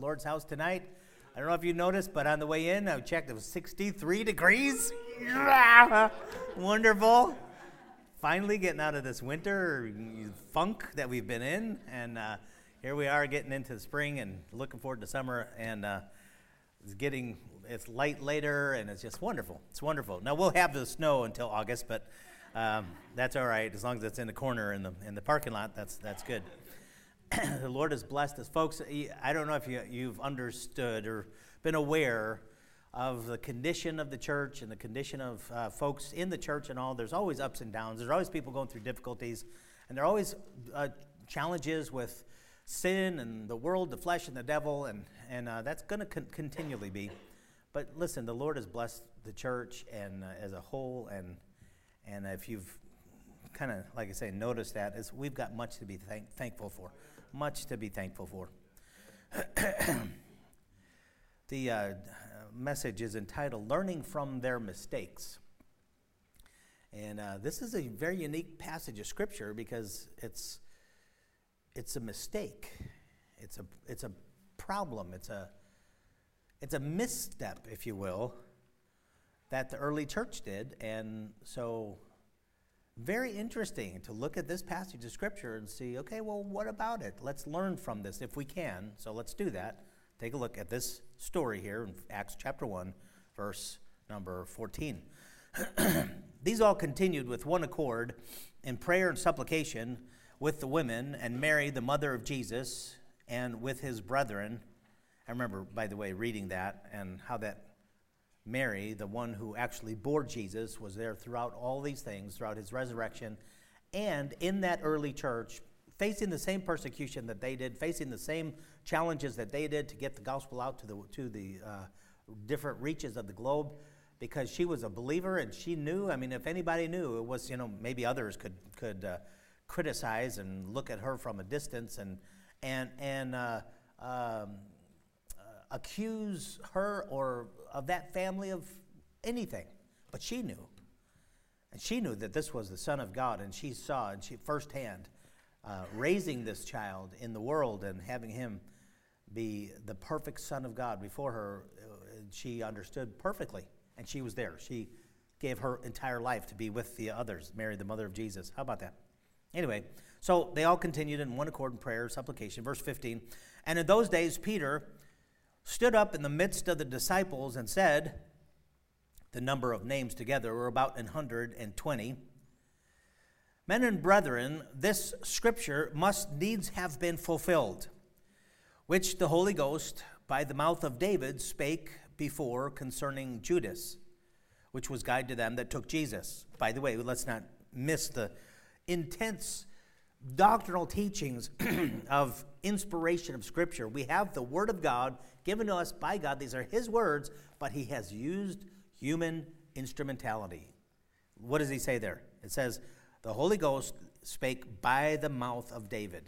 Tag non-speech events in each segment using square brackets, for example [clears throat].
Lord's house tonight. I don't know if you noticed, but on the way in, I checked, it was 63 degrees. Wonderful. Finally getting out of this winter funk that we've been in. And uh, here we are getting into the spring and looking forward to summer. And uh, it's getting, it's light later and it's just wonderful. It's wonderful. Now we'll have the snow until August, but um, that's all right. As long as it's in the corner in the, in the parking lot, that's, that's good. [clears throat] the Lord has blessed us. Folks, I don't know if you, you've understood or been aware of the condition of the church and the condition of uh, folks in the church and all. There's always ups and downs. There's always people going through difficulties. And there are always uh, challenges with sin and the world, the flesh, and the devil. And, and uh, that's going to con- continually be. But listen, the Lord has blessed the church and uh, as a whole. And, and if you've kind of, like I say, noticed that, is we've got much to be thank- thankful for much to be thankful for. [clears throat] the uh, message is entitled Learning from Their Mistakes. And uh, this is a very unique passage of Scripture because it's, it's a mistake. It's a, it's a problem. It's a, it's a misstep, if you will, that the early church did. And so very interesting to look at this passage of Scripture and see, okay, well, what about it? Let's learn from this if we can. So let's do that. Take a look at this story here in Acts chapter 1, verse number 14. [clears throat] These all continued with one accord in prayer and supplication with the women and Mary, the mother of Jesus, and with his brethren. I remember, by the way, reading that and how that Mary, the one who actually bore Jesus, was there throughout all these things, throughout his resurrection, and in that early church, facing the same persecution that they did, facing the same challenges that they did to get the gospel out to the, to the uh, different reaches of the globe, because she was a believer and she knew. I mean, if anybody knew, it was, you know, maybe others could, could uh, criticize and look at her from a distance and, and, and, uh, um, accuse her or of that family of anything. But she knew. And she knew that this was the Son of God, and she saw and she firsthand uh, raising this child in the world and having him be the perfect Son of God before her. Uh, she understood perfectly, and she was there. She gave her entire life to be with the others, Mary, the mother of Jesus. How about that? Anyway, so they all continued in one accord in prayer, supplication. Verse 15. And in those days, Peter stood up in the midst of the disciples and said, the number of names together were about an 120. Men and brethren, this scripture must needs have been fulfilled, which the Holy Ghost by the mouth of David spake before concerning Judas, which was guide to them that took Jesus. By the way, let's not miss the intense doctrinal teachings [clears throat] of inspiration of Scripture. We have the Word of God given to us by God. These are His words, but He has used human instrumentality. What does He say there? It says, The Holy Ghost spake by the mouth of David.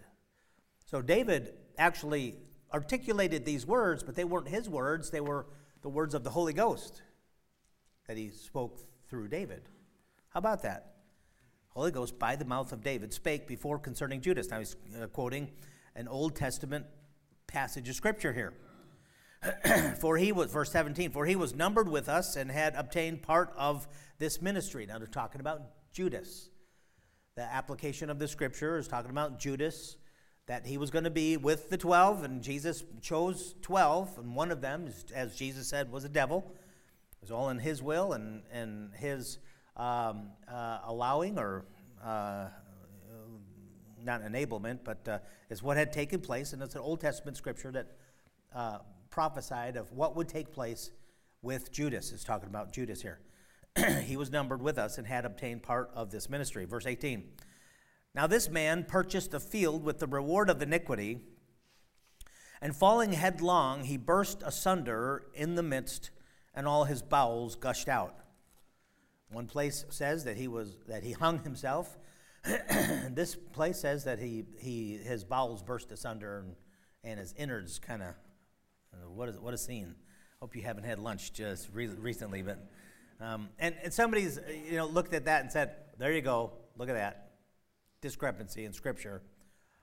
So David actually articulated these words, but they weren't his words, they were the words of the Holy Ghost that he spoke through David. How about that? Holy Ghost by the mouth of David spake before concerning Judas. Now he's uh, quoting an Old Testament passage of scripture here. [clears throat] for he was, verse 17, for he was numbered with us and had obtained part of this ministry. Now they're talking about Judas. The application of the scripture is talking about Judas, that he was going to be with the 12, and Jesus chose 12, and one of them, as Jesus said, was a devil. It was all in his will and, and his um, uh, allowing or uh, not enablement, but uh, is what had taken place, and it's an Old Testament scripture that uh, prophesied of what would take place with Judas. It's talking about Judas here. [clears throat] he was numbered with us and had obtained part of this ministry. Verse 18. Now this man purchased a field with the reward of iniquity, and falling headlong, he burst asunder in the midst, and all his bowels gushed out. One place says that he was that he hung himself. [clears throat] this place says that he, he his bowels burst asunder and, and his innards kind of what, is, what a scene. Hope you haven't had lunch just re- recently, but um, and, and somebody's you know looked at that and said, "There you go, look at that discrepancy in Scripture."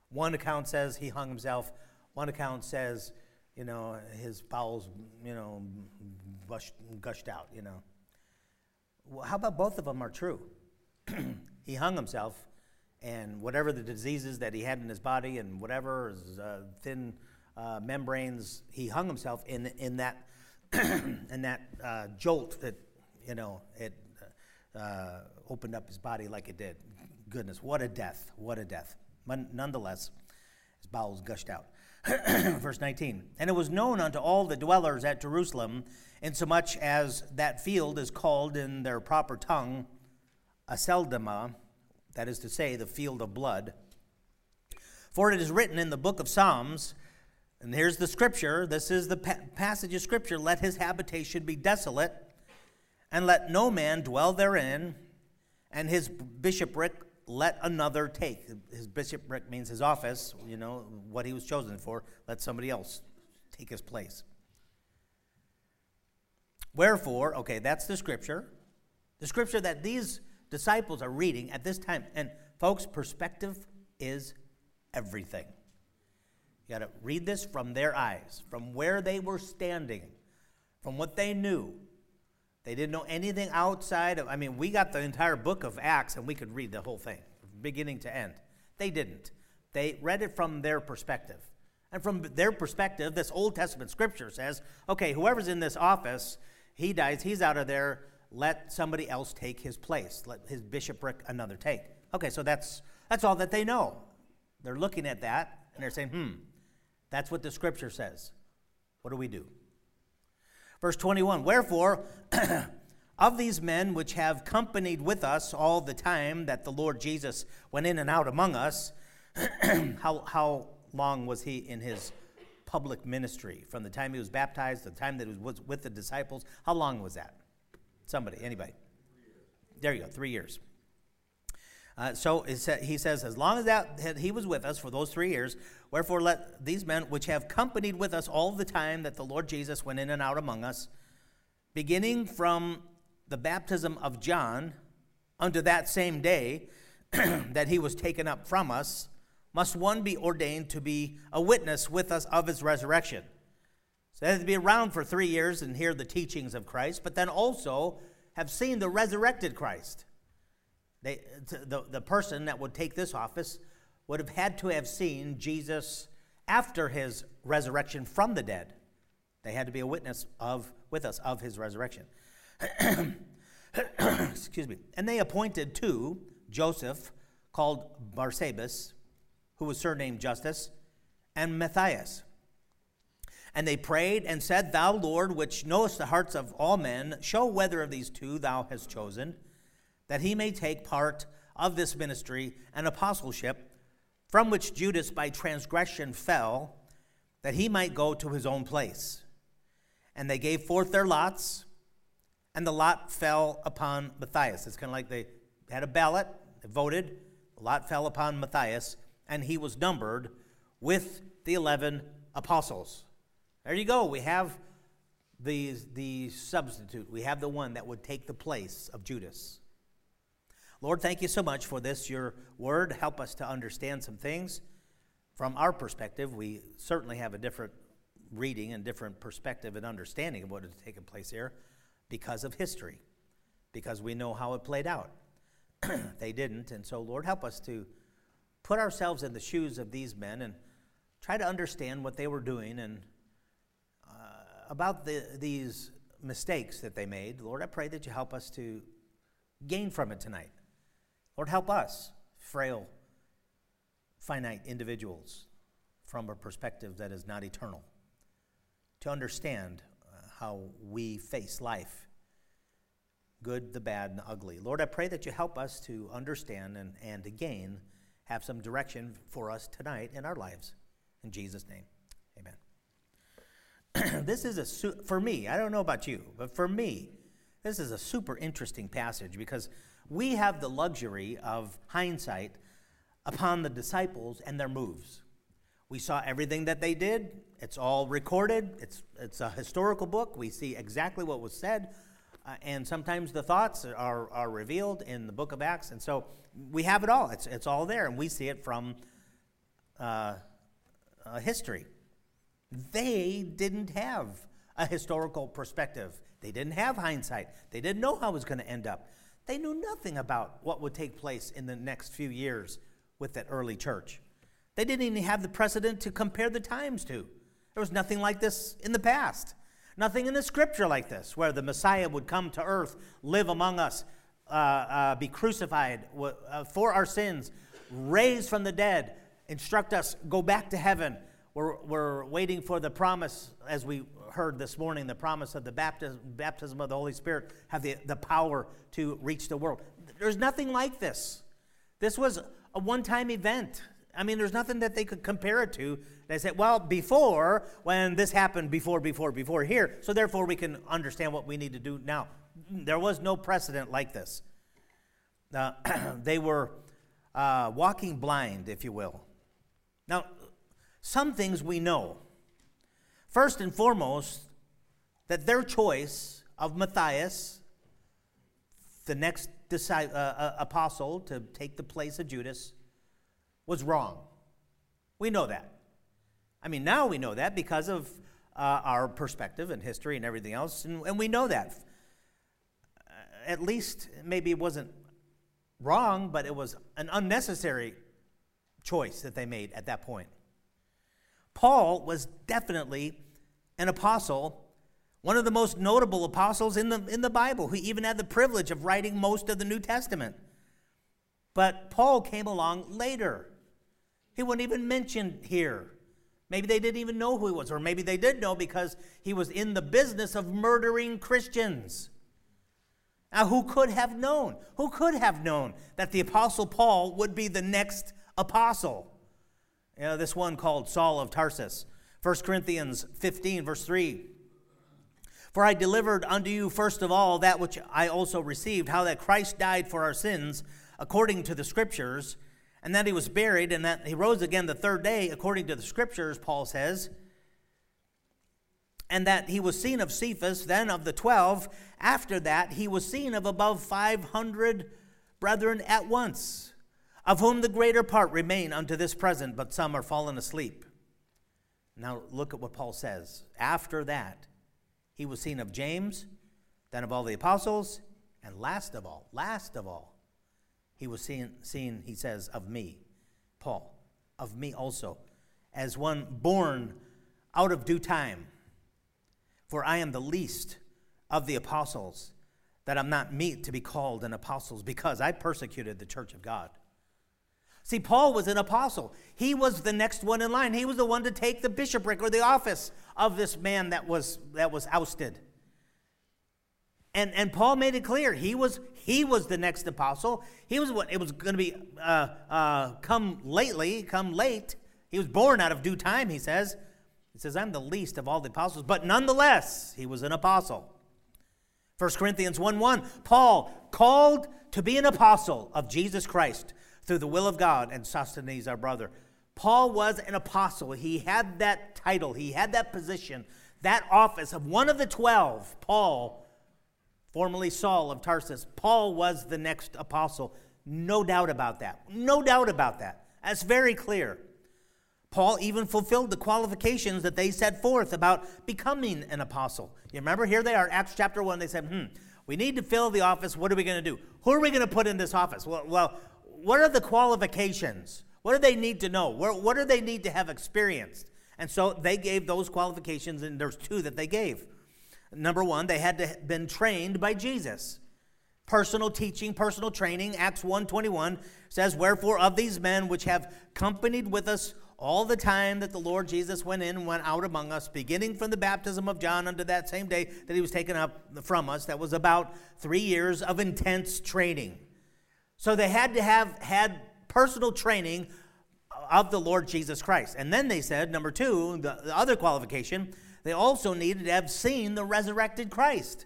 One account says he hung himself. One account says you know, his bowels, you know, gushed, gushed out, you know. Well, how about both of them are true? [clears throat] he hung himself, and whatever the diseases that he had in his body and whatever his uh, thin uh, membranes, he hung himself in, in that, [clears throat] in that uh, jolt that, you know, it uh, opened up his body like it did. Goodness, what a death, what a death. Nonetheless, his bowels gushed out. [clears throat] Verse 19. And it was known unto all the dwellers at Jerusalem, insomuch as that field is called in their proper tongue Aceldama, that is to say, the field of blood. For it is written in the book of Psalms, and here's the scripture this is the pa- passage of scripture let his habitation be desolate, and let no man dwell therein, and his bishopric let another take. His bishopric means his office, you know, what he was chosen for. Let somebody else take his place. Wherefore, okay, that's the scripture. The scripture that these disciples are reading at this time. And folks, perspective is everything. You got to read this from their eyes, from where they were standing, from what they knew. They didn't know anything outside of, I mean, we got the entire book of Acts and we could read the whole thing, beginning to end. They didn't. They read it from their perspective. And from their perspective, this Old Testament scripture says, okay, whoever's in this office, he dies, he's out of there, let somebody else take his place. Let his bishopric another take. Okay, so that's that's all that they know. They're looking at that and they're saying, hmm, that's what the scripture says. What do we do? Verse 21 Wherefore, [clears throat] of these men which have companied with us all the time that the Lord Jesus went in and out among us, [clears throat] how, how long was he in his public ministry? From the time he was baptized to the time that he was with the disciples, how long was that? Somebody, anybody? There you go, three years. Uh, so he says, as long as that he was with us for those three years, wherefore let these men which have companied with us all the time that the Lord Jesus went in and out among us, beginning from the baptism of John unto that same day [clears throat] that he was taken up from us, must one be ordained to be a witness with us of his resurrection. So they had to be around for three years and hear the teachings of Christ, but then also have seen the resurrected Christ. They, the, the person that would take this office would have had to have seen Jesus after his resurrection from the dead. They had to be a witness of with us of his resurrection. [clears throat] Excuse me. And they appointed two, Joseph, called Barsabas, who was surnamed Justus, and Matthias. And they prayed and said, Thou, Lord, which knowest the hearts of all men, show whether of these two thou hast chosen that he may take part of this ministry and apostleship, from which Judas by transgression fell, that he might go to his own place. And they gave forth their lots, and the lot fell upon Matthias. It's kind of like they had a ballot, they voted, the lot fell upon Matthias, and he was numbered with the 11 apostles. There you go. We have the, the substitute. We have the one that would take the place of Judas. Lord, thank you so much for this, your word. Help us to understand some things. From our perspective, we certainly have a different reading and different perspective and understanding of what has taken place here because of history, because we know how it played out. [clears throat] they didn't, and so, Lord, help us to put ourselves in the shoes of these men and try to understand what they were doing and uh, about the, these mistakes that they made. Lord, I pray that you help us to gain from it tonight. Lord, help us, frail, finite individuals, from a perspective that is not eternal, to understand uh, how we face life good, the bad, and the ugly. Lord, I pray that you help us to understand and, and to gain, have some direction for us tonight in our lives. In Jesus' name, amen. [clears throat] this is a, su- for me, I don't know about you, but for me, this is a super interesting passage because we have the luxury of hindsight upon the disciples and their moves. We saw everything that they did. It's all recorded. It's, it's a historical book. We see exactly what was said. Uh, and sometimes the thoughts are, are revealed in the book of Acts. And so we have it all. It's, it's all there. And we see it from uh, uh, history. They didn't have a historical perspective. They didn't have hindsight. They didn't know how it was going to end up. They knew nothing about what would take place in the next few years with that early church. They didn't even have the precedent to compare the times to. There was nothing like this in the past. Nothing in the scripture like this, where the Messiah would come to earth, live among us, uh, uh, be crucified uh, for our sins, raised from the dead, instruct us, go back to heaven. We're, we're waiting for the promise, as we heard this morning, the promise of the baptism, baptism of the Holy Spirit, have the, the power to reach the world. There's nothing like this. This was a one time event. I mean, there's nothing that they could compare it to. They said, well, before, when this happened, before, before, before here, so therefore we can understand what we need to do now. There was no precedent like this. Uh, [clears throat] they were uh, walking blind, if you will. Now, some things we know. First and foremost, that their choice of Matthias, the next uh, uh, apostle to take the place of Judas, was wrong. We know that. I mean, now we know that because of uh, our perspective and history and everything else, and, and we know that. Uh, at least, maybe it wasn't wrong, but it was an unnecessary choice that they made at that point. Paul was definitely an apostle, one of the most notable apostles in the, in the Bible, who even had the privilege of writing most of the New Testament. But Paul came along later. He wasn't even mentioned here. Maybe they didn't even know who he was, or maybe they did know because he was in the business of murdering Christians. Now, who could have known? Who could have known that the Apostle Paul would be the next apostle? You know, this one called Saul of Tarsus. 1 Corinthians 15, verse 3. For I delivered unto you first of all that which I also received, how that Christ died for our sins according to the Scriptures and that he was buried, and that he rose again the third day, according to the scriptures, Paul says, and that he was seen of Cephas, then of the twelve. After that, he was seen of above 500 brethren at once, of whom the greater part remain unto this present, but some are fallen asleep. Now, look at what Paul says. After that, he was seen of James, then of all the apostles, and last of all, last of all, he was seen, seen, he says, of me, Paul, of me also, as one born out of due time. For I am the least of the apostles, that I'm not meet to be called an apostle, because I persecuted the church of God. See, Paul was an apostle. He was the next one in line. He was the one to take the bishopric or the office of this man that was, that was ousted. And, and Paul made it clear he was, he was the next apostle. He was what it was going to be uh, uh, come lately, come late. He was born out of due time, he says. He says, I'm the least of all the apostles, but nonetheless, he was an apostle. 1 Corinthians 1 1, Paul, called to be an apostle of Jesus Christ through the will of God, and Sosthenes, our brother. Paul was an apostle. He had that title, he had that position, that office of one of the 12. Paul formerly Saul of Tarsus. Paul was the next apostle. No doubt about that. No doubt about that. That's very clear. Paul even fulfilled the qualifications that they set forth about becoming an apostle. You remember, here they are, Acts chapter 1. They said, hmm, we need to fill the office. What are we going to do? Who are we going to put in this office? Well, well, what are the qualifications? What do they need to know? What do they need to have experienced? And so they gave those qualifications, and there's two that they gave. Number one, they had to have been trained by Jesus. Personal teaching, personal training. Acts 1:21 says, "Wherefore of these men which have companied with us all the time that the Lord Jesus went in and went out among us, beginning from the baptism of John unto that same day that he was taken up from us, that was about three years of intense training. So they had to have had personal training of the Lord Jesus Christ. And then they said, number two, the, the other qualification, they also needed to have seen the resurrected Christ.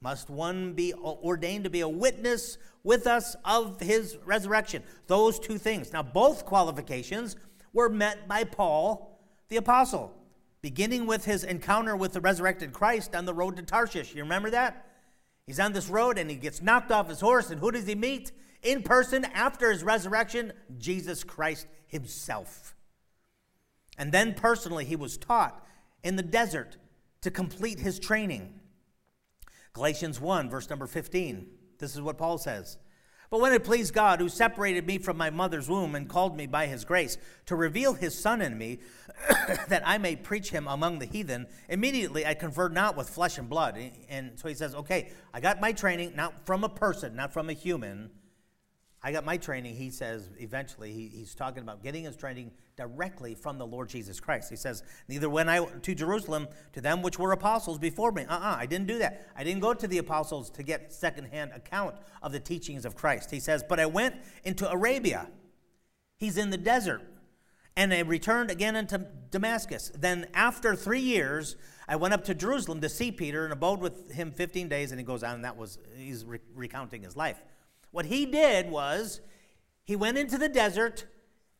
Must one be ordained to be a witness with us of his resurrection? Those two things. Now, both qualifications were met by Paul the apostle, beginning with his encounter with the resurrected Christ on the road to Tarshish. You remember that? He's on this road and he gets knocked off his horse, and who does he meet? In person after his resurrection, Jesus Christ himself. And then personally, he was taught in the desert to complete his training. Galatians 1, verse number 15. This is what Paul says. But when it pleased God, who separated me from my mother's womb and called me by his grace, to reveal his Son in me, [coughs] that I may preach him among the heathen, immediately I conferred not with flesh and blood. And so he says, Okay, I got my training, not from a person, not from a human. I got my training, he says, eventually. He, he's talking about getting his training directly from the Lord Jesus Christ. He says, Neither went I to Jerusalem to them which were apostles before me. Uh uh-uh, uh I didn't do that. I didn't go to the apostles to get secondhand account of the teachings of Christ. He says, But I went into Arabia. He's in the desert. And I returned again into Damascus. Then, after three years, I went up to Jerusalem to see Peter and abode with him 15 days. And he goes on, and that was, he's re- recounting his life. What he did was he went into the desert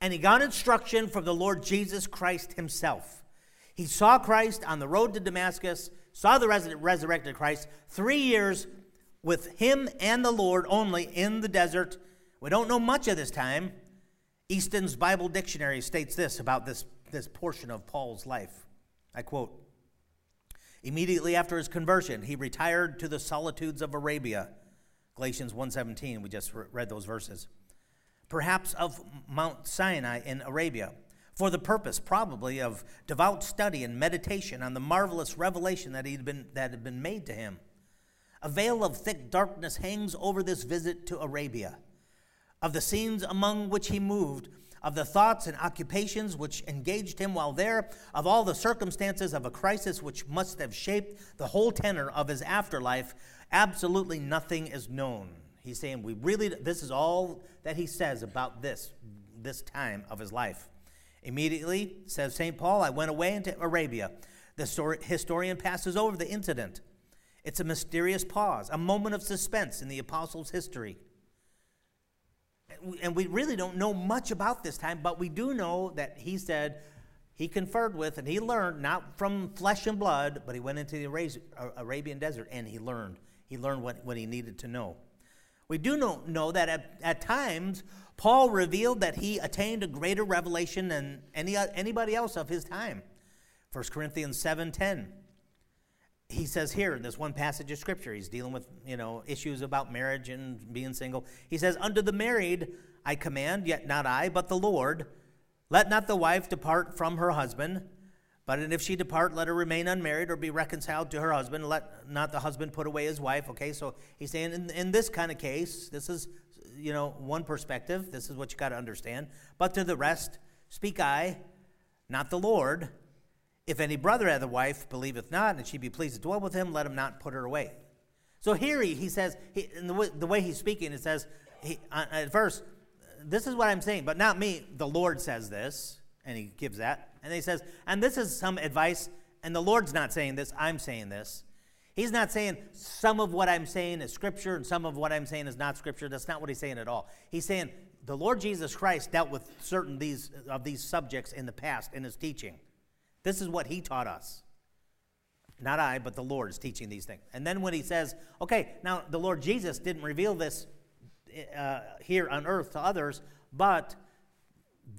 and he got instruction from the Lord Jesus Christ himself. He saw Christ on the road to Damascus, saw the res- resurrected Christ, three years with him and the Lord only in the desert. We don't know much of this time. Easton's Bible Dictionary states this about this, this portion of Paul's life. I quote Immediately after his conversion, he retired to the solitudes of Arabia Galatians 1:17, we just read those verses. Perhaps of Mount Sinai in Arabia, for the purpose probably of devout study and meditation on the marvelous revelation that, he'd been, that had been made to him. A veil of thick darkness hangs over this visit to Arabia. Of the scenes among which he moved, of the thoughts and occupations which engaged him while there, of all the circumstances of a crisis which must have shaped the whole tenor of his afterlife, absolutely nothing is known. He's saying we really this is all that he says about this this time of his life. Immediately, says St. Paul, I went away into Arabia. The historian passes over the incident. It's a mysterious pause, a moment of suspense in the apostles' history. And we really don't know much about this time, but we do know that he said he conferred with and he learned, not from flesh and blood, but he went into the uh, Arabian desert and he learned. He learned what, what he needed to know. We do know, know that at, at times, Paul revealed that he attained a greater revelation than any, uh, anybody else of his time. 1 Corinthians 7.10. He says here in this one passage of scripture, he's dealing with, you know, issues about marriage and being single. He says, Unto the married I command, yet not I, but the Lord. Let not the wife depart from her husband, but if she depart, let her remain unmarried or be reconciled to her husband. Let not the husband put away his wife. Okay, so he's saying in, in this kind of case, this is, you know, one perspective. This is what you got to understand. But to the rest, speak I, not the Lord. If any brother hath a wife, believeth not, and she be pleased to dwell with him, let him not put her away. So here he, he says, he, in the way, the way he's speaking, it says, he, uh, at first, this is what I'm saying, but not me. The Lord says this, and he gives that. And he says, and this is some advice, and the Lord's not saying this, I'm saying this. He's not saying some of what I'm saying is scripture and some of what I'm saying is not scripture. That's not what he's saying at all. He's saying the Lord Jesus Christ dealt with certain these of these subjects in the past in his teaching. This is what he taught us. Not I, but the Lord is teaching these things. And then when he says, okay, now the Lord Jesus didn't reveal this uh, here on earth to others, but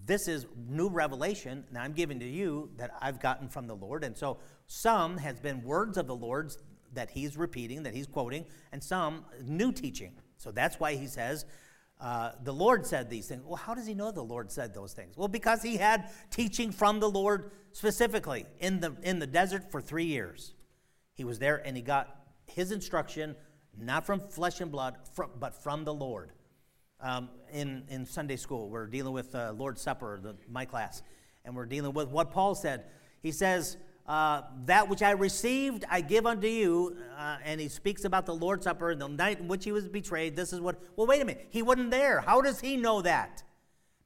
this is new revelation that I'm giving to you that I've gotten from the Lord. And so some has been words of the Lord's that he's repeating, that he's quoting, and some new teaching. So that's why he says, uh, the Lord said these things. Well, how does he know the Lord said those things? Well, because he had teaching from the Lord specifically in the, in the desert for three years. He was there and he got his instruction, not from flesh and blood, from, but from the Lord um, in, in Sunday school. We're dealing with uh, Lord's Supper, the, my class, and we're dealing with what Paul said. He says, uh, That which I received, I give unto you. Uh, and he speaks about the Lord's Supper and the night in which he was betrayed. This is what, well, wait a minute. He wasn't there. How does he know that?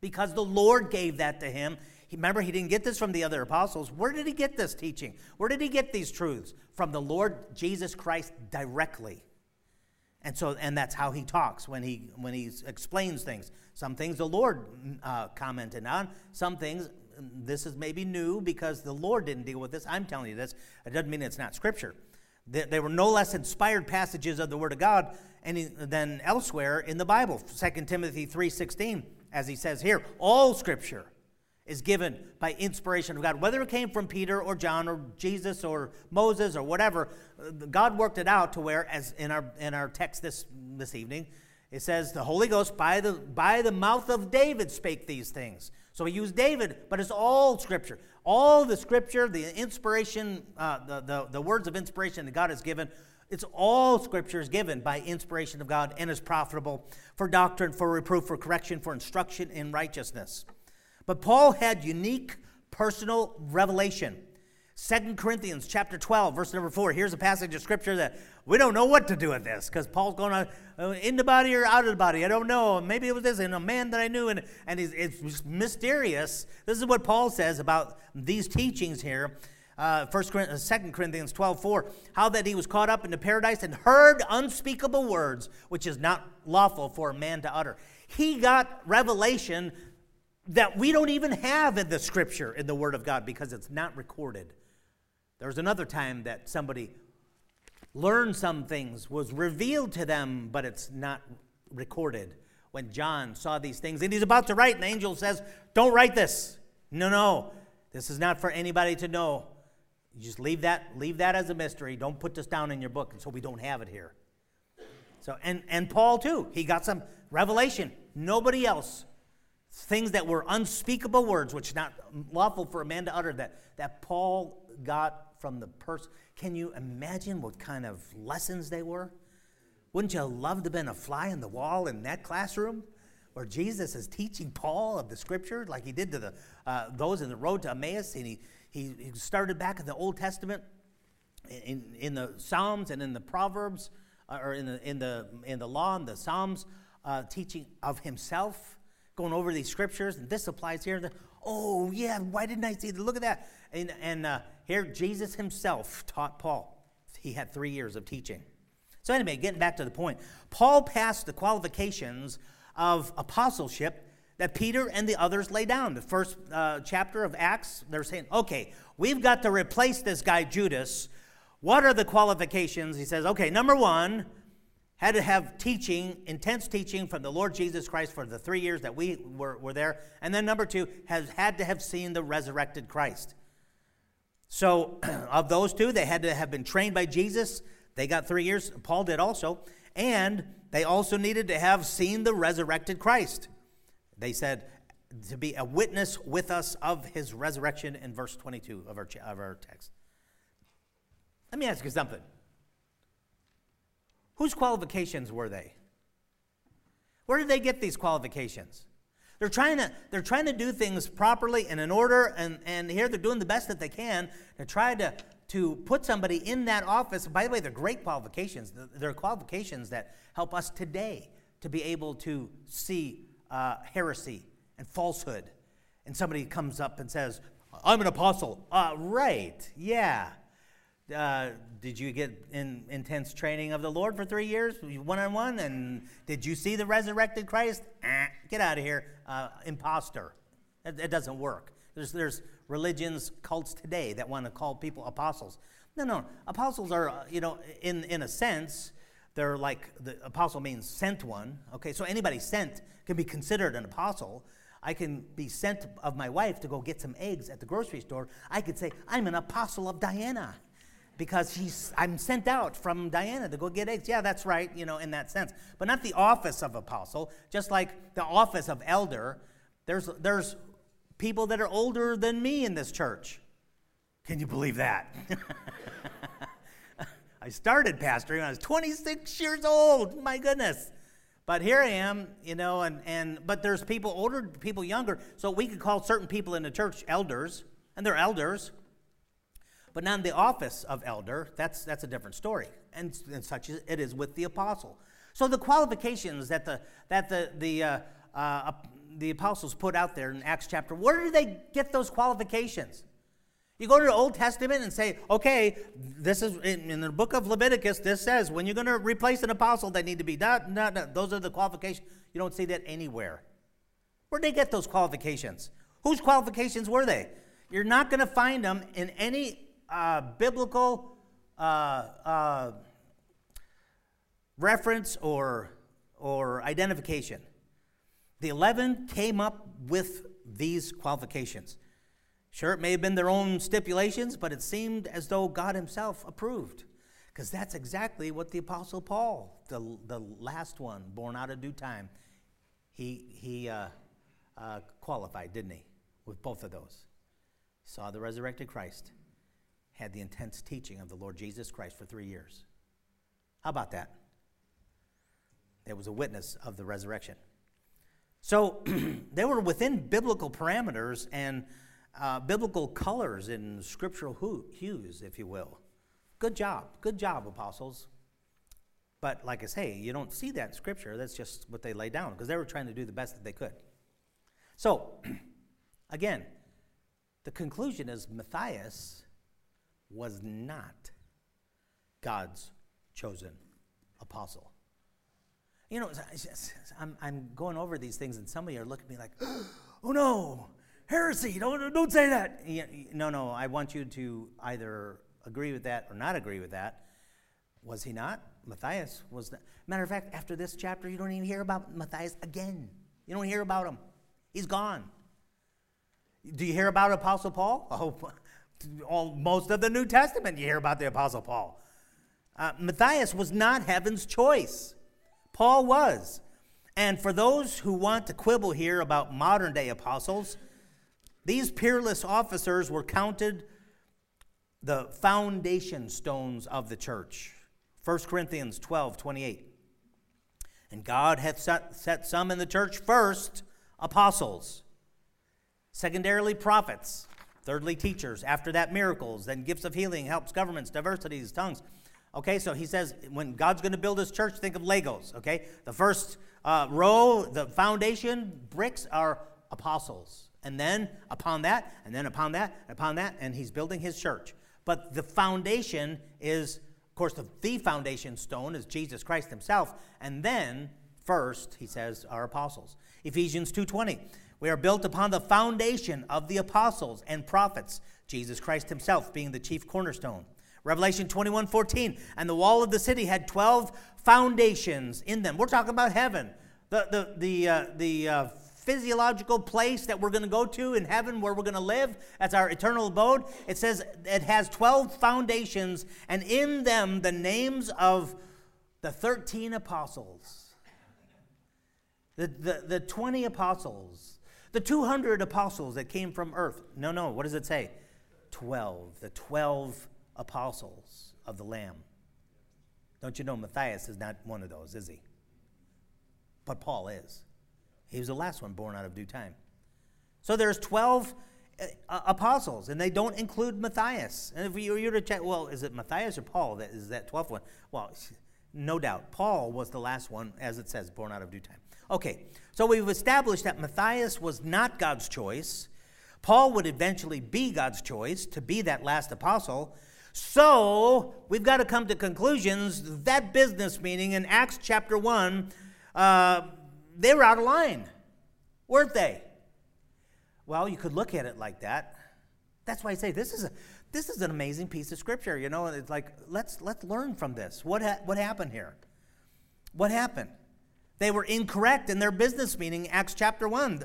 Because the Lord gave that to him. Remember, he didn't get this from the other apostles. Where did he get this teaching? Where did he get these truths? From the Lord Jesus Christ directly. And so, and that's how he talks when he when he explains things. Some things the Lord uh, commented on. Some things this is maybe new because the Lord didn't deal with this. I'm telling you this. It doesn't mean it's not Scripture. They were no less inspired passages of the Word of God than elsewhere in the Bible. 2 Timothy 3:16, as he says here, all Scripture is given by inspiration of God. Whether it came from Peter or John or Jesus or Moses or whatever, God worked it out to where, as in our in our text this this evening, it says the Holy Ghost by the by the mouth of David spake these things. So he used David, but it's all Scripture. All the Scripture, the inspiration, uh, the, the the words of inspiration that God has given. It's all Scripture is given by inspiration of God and is profitable for doctrine, for reproof, for correction, for instruction in righteousness. But Paul had unique personal revelation. 2 Corinthians chapter 12, verse number 4. Here's a passage of scripture that we don't know what to do with this because Paul's going on uh, in the body or out of the body. I don't know. Maybe it was this, and a man that I knew, and, and it's mysterious. This is what Paul says about these teachings here. Uh, 1 Corinthians, 2 Corinthians 12, 4, how that he was caught up into paradise and heard unspeakable words, which is not lawful for a man to utter. He got revelation that we don't even have in the scripture, in the Word of God, because it's not recorded. There's another time that somebody learned some things, was revealed to them, but it's not recorded. When John saw these things, and he's about to write, and the angel says, Don't write this. No, no, this is not for anybody to know. You just leave that, leave that as a mystery. Don't put this down in your book and so we don't have it here. So, and, and Paul too, he got some revelation. Nobody else things that were unspeakable words, which is not lawful for a man to utter, that, that Paul got from the person. Can you imagine what kind of lessons they were? Wouldn't you love to have been a fly in the wall in that classroom? Where Jesus is teaching Paul of the scripture, like he did to the, uh, those in the road to Emmaus, and he, he, he started back in the Old Testament, in, in the Psalms and in the Proverbs, uh, or in the, in, the, in the law and the Psalms, uh, teaching of himself going over these scriptures, and this applies here. The, oh, yeah, why didn't I see that? Look at that. And, and uh, here, Jesus himself taught Paul. He had three years of teaching. So, anyway, getting back to the point, Paul passed the qualifications of apostleship that Peter and the others lay down. The first uh, chapter of Acts, they're saying, okay, we've got to replace this guy Judas. What are the qualifications? He says, okay, number one, had to have teaching, intense teaching from the Lord Jesus Christ for the three years that we were, were there. And then number two, has had to have seen the resurrected Christ. So, [clears throat] of those two, they had to have been trained by Jesus. They got three years. Paul did also. And they also needed to have seen the resurrected Christ. They said to be a witness with us of his resurrection in verse 22 of our, of our text. Let me ask you something. Whose qualifications were they? Where did they get these qualifications? They're trying to, they're trying to do things properly and in order, and, and here they're doing the best that they can to try to, to put somebody in that office. By the way, they're great qualifications. They're qualifications that help us today to be able to see uh, heresy and falsehood. And somebody comes up and says, I'm an apostle. Uh, right, yeah. Uh, did you get in intense training of the Lord for three years, one on one? And did you see the resurrected Christ? Eh, get out of here, uh, imposter. It, it, doesn't work. There's, there's religions, cults today that want to call people apostles. No, no. Apostles are, uh, you know, in, in a sense, they're like the apostle means sent one. Okay, so anybody sent can be considered an apostle. I can be sent of my wife to go get some eggs at the grocery store. I could say, I'm an apostle of Diana because he's, I'm sent out from Diana to go get eggs. Yeah, that's right, you know, in that sense. But not the office of apostle, just like the office of elder. There's, there's people that are older than me in this church. Can you believe that? [laughs] I started pastoring when I was 26 years old. My goodness. But here I am, you know, and, and but there's people older, people younger. So we could call certain people in the church elders, and they're elders. But now in the office of elder, that's, that's a different story. And, and such it is with the apostle. So the qualifications that the, that the, the, uh, uh, the apostles put out there in Acts chapter, where did they get those qualifications? You go to the Old Testament and say, okay, this is in, the book of Leviticus, this says when you're going to replace an apostle, they need to be that, that, that. Those are the qualifications. You don't see that anywhere. Where'd they get those qualifications? Whose qualifications were they? You're not going to find them in any uh, biblical uh, uh, reference or, or identification. The 11 came up with these qualifications. Sure, it may have been their own stipulations, but it seemed as though God Himself approved. Because that's exactly what the Apostle Paul, the, the last one, born out of due time, he, he uh, uh, qualified, didn't he? With both of those. Saw the resurrected Christ, had the intense teaching of the Lord Jesus Christ for three years. How about that? It was a witness of the resurrection. So [clears throat] they were within biblical parameters and uh, biblical colors and scriptural hues, if you will. Good job. Good job, apostles. But like I say, you don't see that in Scripture. That's just what they lay down because they were trying to do the best that they could. So, [clears throat] again, the conclusion is Matthias was not God's chosen apostle. You know, I'm, I'm going over these things, and some of you are looking at me like, [gasps] oh no, heresy, don't, don't say that. No, no, I want you to either agree with that or not agree with that. Was he not? Matthias was. The, matter of fact, after this chapter, you don't even hear about Matthias again. You don't hear about him. He's gone. Do you hear about Apostle Paul? [laughs] Oh, all, most of the New Testament, you hear about the Apostle Paul. Uh, Matthias was not heaven's choice. Paul was. And for those who want to quibble here about modern day apostles, these peerless officers were counted the foundation stones of the church. 1 Corinthians 12 28. And God hath set, set some in the church first, apostles, secondarily, prophets, thirdly, teachers, after that, miracles, then gifts of healing, helps, governments, diversities, tongues. Okay, so he says when God's going to build his church, think of Legos. Okay, the first uh, row, the foundation bricks are apostles. And then upon that, and then upon that, and upon that, and he's building his church. But the foundation is, of course, the, the foundation stone is Jesus Christ himself. And then, first, he says, our apostles. Ephesians 2.20, we are built upon the foundation of the apostles and prophets, Jesus Christ himself being the chief cornerstone. Revelation 21 14. And the wall of the city had 12 foundations in them. We're talking about heaven. The, the, the, uh, the uh, physiological place that we're going to go to in heaven where we're going to live as our eternal abode. It says it has 12 foundations, and in them the names of the 13 apostles, the, the, the 20 apostles, the 200 apostles that came from earth. No, no, what does it say? 12. The 12 apostles of the Lamb. Don't you know Matthias is not one of those, is he? But Paul is. He was the last one born out of due time. So there's 12 uh, apostles, and they don't include Matthias. And if you were to check, well, is it Matthias or Paul that is that 12th one? Well, no doubt. Paul was the last one, as it says, born out of due time. Okay, so we've established that Matthias was not God's choice. Paul would eventually be God's choice to be that last apostle. So we've got to come to conclusions. That business meeting in Acts chapter 1, uh, they were out of line, weren't they? Well, you could look at it like that. That's why I say this is a this is an amazing piece of scripture. You know, it's like let's let's learn from this. What ha- what happened here? What happened? They were incorrect in their business meeting, Acts chapter 1.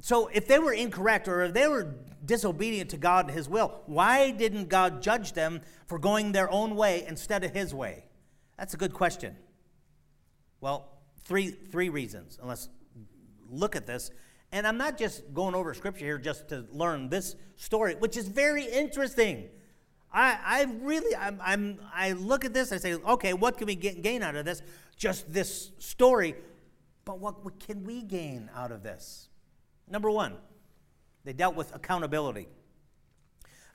So, if they were incorrect or if they were disobedient to God and His will, why didn't God judge them for going their own way instead of His way? That's a good question. Well, three, three reasons. And let's look at this. And I'm not just going over scripture here just to learn this story, which is very interesting. I, I really, I'm, I'm, i look at this, I say, okay, what can we get, gain out of this? Just this story. But what, what can we gain out of this? Number one, they dealt with accountability.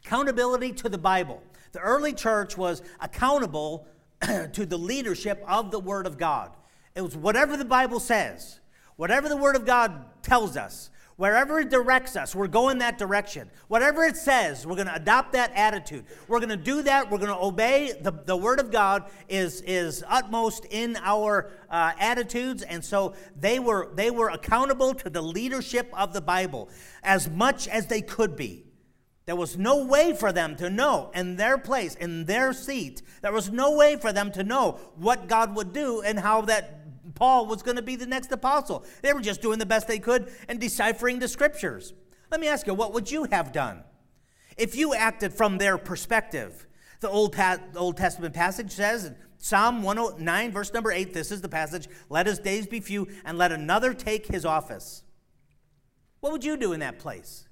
Accountability to the Bible. The early church was accountable [clears throat] to the leadership of the Word of God. It was whatever the Bible says, whatever the Word of God tells us, wherever it directs us, we're going that direction. Whatever it says, we're going to adopt that attitude. We're going to do that. We're going to obey. The, the Word of God is, is utmost in our uh, attitudes. And so they were, they were accountable to the leadership of the Bible as much as they could be. There was no way for them to know in their place, in their seat, there was no way for them to know what God would do and how that Paul was going to be the next apostle. They were just doing the best they could and deciphering the scriptures. Let me ask you, what would you have done if you acted from their perspective? The Old, pa- Old Testament passage says Psalm 109, verse number 8, this is the passage Let his days be few, and let another take his office. What would you do in that place?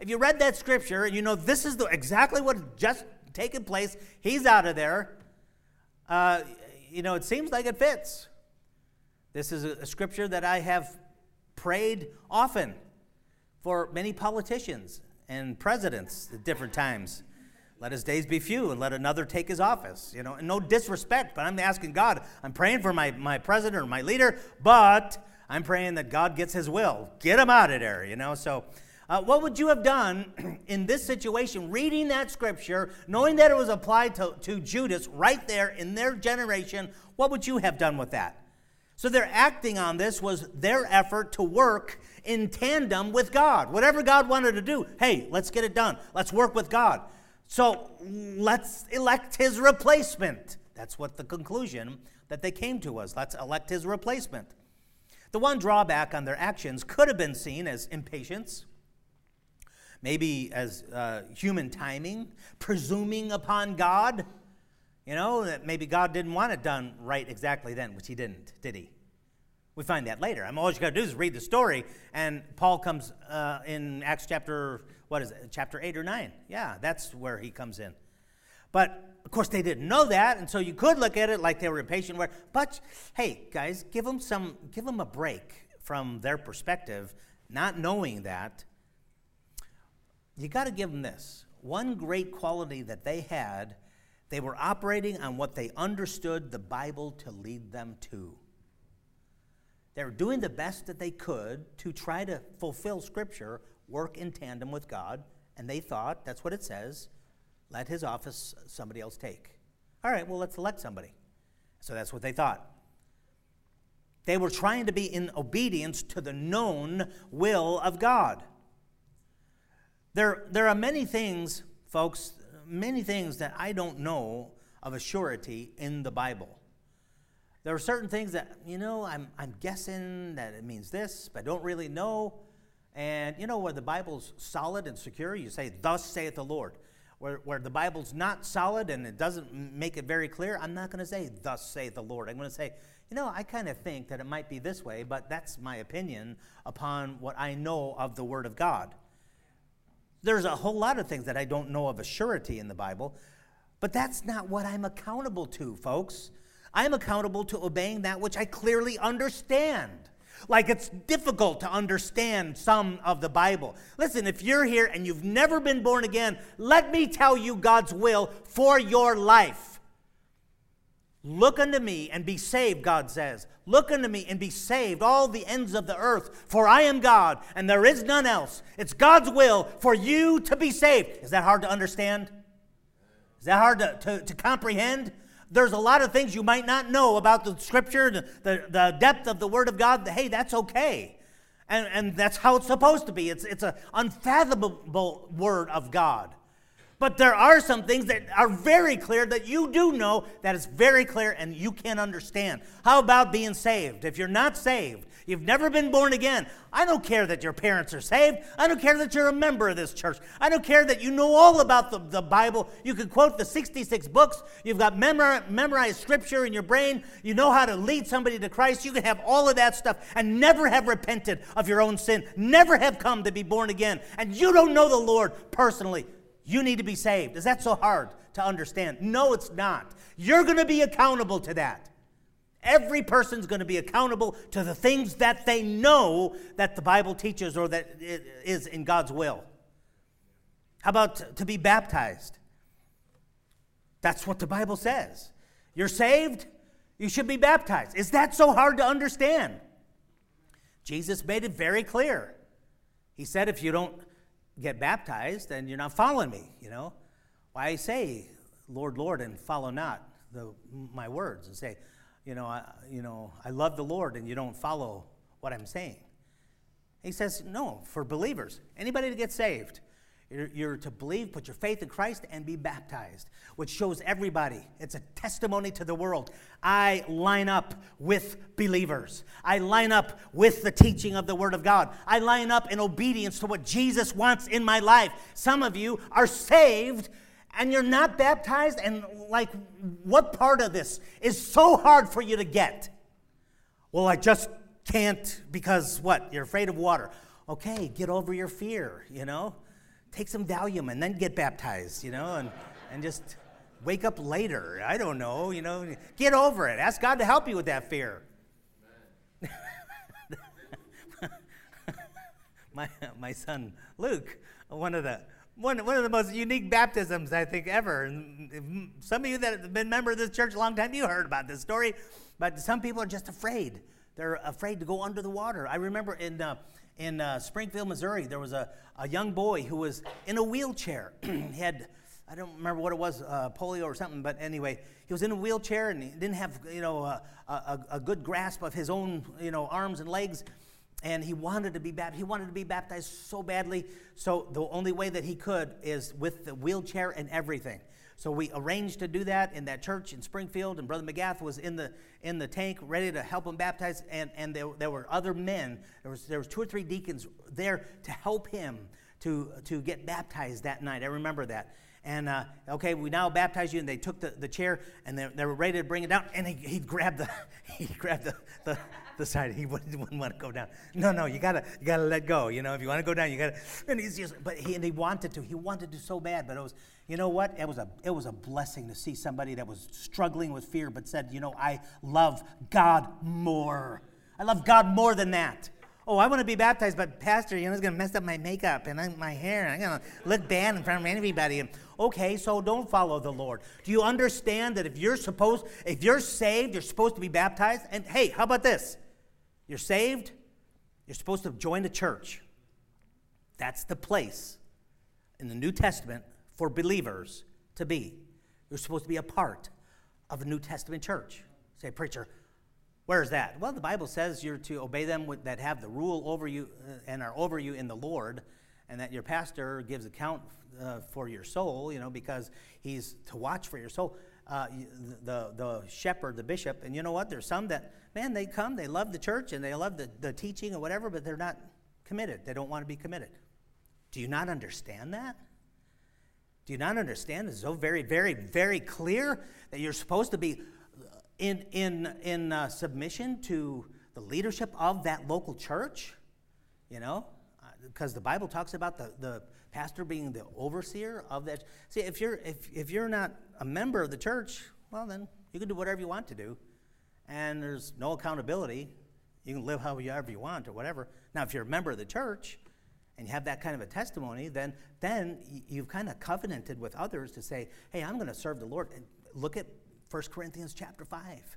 If you read that scripture and you know this is the, exactly what just taken place, he's out of there, uh, you know, it seems like it fits. This is a, scripture that I have prayed often for many politicians and presidents at different times. Let his days be few and let another take his office. You know, and no disrespect, but I'm asking God. I'm praying for my, my president or my leader, but I'm praying that God gets his will. Get him out of there, you know. So, uh, what would you have done [clears throat] in this situation, reading that scripture, knowing that it was applied to, to Judas right there in their generation? What would you have done with that? So, their acting on this was their effort to work in tandem with God. Whatever God wanted to do, hey, let's get it done. Let's work with God. So let's elect his replacement. That's what the conclusion that they came to was. Let's elect his replacement. The one drawback on their actions could have been seen as impatience, maybe as uh, human timing, presuming upon God. You know, that maybe God didn't want it done right exactly then, which he didn't, did he? We find that later. I mean, all you got to do is read the story, and Paul comes uh, in Acts chapter what is it, chapter 8 or 9? Yeah, that's where he comes in. But of course, they didn't know that, and so you could look at it like they were impatient. But hey, guys, give them some, give them a break from their perspective, not knowing that. You got to give them this. One great quality that they had, they were operating on what they understood the Bible to lead them to. They were doing the best that they could to try to fulfill Scripture work in tandem with God, and they thought, that's what it says, let his office somebody else take. All right, well, let's elect somebody. So that's what they thought. They were trying to be in obedience to the known will of God. There, there are many things, folks, many things that I don't know of a surety in the Bible. There are certain things that, you know, I'm, I'm guessing that it means this, but I don't really know. And you know, where the Bible's solid and secure, you say, Thus saith the Lord. Where, where the Bible's not solid and it doesn't make it very clear, I'm not going to say, Thus saith the Lord. I'm going to say, you know, I kind of think that it might be this way, but that's my opinion upon what I know of the Word of God. There's a whole lot of things that I don't know of a surety in the Bible, but that's not what I'm accountable to, folks. I'm accountable to obeying that which I clearly understand. Like it's difficult to understand some of the Bible. Listen, if you're here and you've never been born again, let me tell you God's will for your life. Look unto me and be saved, God says. Look unto me and be saved, all the ends of the earth, for I am God and there is none else. It's God's will for you to be saved. Is that hard to understand? Is that hard to, to, to comprehend? there's a lot of things you might not know about the scripture, the, the, the depth of the word of God. Hey, that's okay. And, and that's how it's supposed to be. It's, it's an unfathomable word of God. But there are some things that are very clear that you do know that is very clear and you can understand. How about being saved? If you're not saved, You've never been born again. I don't care that your parents are saved. I don't care that you're a member of this church. I don't care that you know all about the, the Bible. You can quote the 66 books. You've got memor- memorized scripture in your brain. You know how to lead somebody to Christ. You can have all of that stuff and never have repented of your own sin, never have come to be born again. And you don't know the Lord personally. You need to be saved. Is that so hard to understand? No, it's not. You're going to be accountable to that. Every person's going to be accountable to the things that they know that the Bible teaches or that is in God's will. How about to be baptized? That's what the Bible says. You're saved, you should be baptized. Is that so hard to understand? Jesus made it very clear. He said, if you don't get baptized, then you're not following me, you know. Why say, Lord, Lord, and follow not the, my words, and say, you know, I, you know, I love the Lord and you don't follow what I'm saying. He says, no, for believers, anybody to get saved, You're, you're, to believe, put your faith in Christ, and be baptized, which shows everybody. It's a testimony to the world. I line up with believers. I line up with the teaching of the Word of God. I line up in obedience to what Jesus wants in my life. Some of you are saved and you're not baptized, and like, what part of this is so hard for you to get? Well, I just can't because what? You're afraid of water. Okay, get over your fear, you know? Take some Valium and then get baptized, you know, and, and just wake up later. I don't know, you know, get over it. Ask God to help you with that fear. [laughs] my, my son Luke, one of the one, one of the most unique baptisms I think ever. And some of you that have been member of this church a long time, you heard about this story. But some people are just afraid. They're afraid to go under the water. I remember in uh, in uh, Springfield, Missouri, there was a, a young boy who was in a wheelchair. [clears throat] he had, I don't remember what it was, uh, polio or something, but anyway, he was in a wheelchair and he didn't have, you know, a, a, a good grasp of his own, you know, arms and legs. And he wanted to be baptized. He wanted to be baptized so badly. So the only way that he could is with the wheelchair and everything. So we arranged to do that in that church in Springfield, and Brother McGath was in the in the tank ready to help him baptize, and, and there, there were other men. There was there was two or three deacons there to help him to to get baptized that night. I remember that. And uh, okay, we now baptize you, and they took the, the chair and they, they were ready to bring it down, and he, he grabbed the [laughs] he grabbed the, the the side. He wouldn't, [laughs] wouldn't, want to go down. No, no, you gotta, you gotta let go. You know, if you want to go down, you gotta. And he's just, but he, and he wanted to. He wanted to so bad, but it was, you know what? It was a, it was a blessing to see somebody that was struggling with fear, but said, you know, I love God more. I love God more than that. Oh, I want to be baptized, but Pastor, you know, it's going to mess up my makeup and uh, my hair. I'm going to look bad in front of everybody. Okay, so don't follow the Lord. Do you understand that if you're supposed, if you're saved, you're supposed to be baptized? And hey, how about this? You're saved, you're supposed to join the church. That's the place in the New Testament for believers to be. You're supposed to be a part of a New Testament church. Say, preacher, where is that? Well, the Bible says you're to obey them that have the rule over you uh, and are over you in the Lord, and that your pastor gives account uh, for your soul, you know, because he's to watch for your soul. Uh, the, the shepherd, the bishop, and you know what? There's some that man, they come, they love the church and they love the, the teaching or whatever, but they're not committed. They don't want to be committed. Do you not understand that? Do you not understand? It's so very, very, very clear that you're supposed to be in, in, in uh, submission to the leadership of that local church, you know, because uh, the Bible talks about the, the pastor being the overseer of that. See, if you're, if, if you're not a member of the church, well, then you can do whatever you want to do and there's no accountability. You can live however you want or whatever. Now, if you're a member of the church and you have that kind of a testimony, then, then you've kind of covenanted with others to say, hey, I'm going to serve the Lord. And look at 1 Corinthians chapter 5.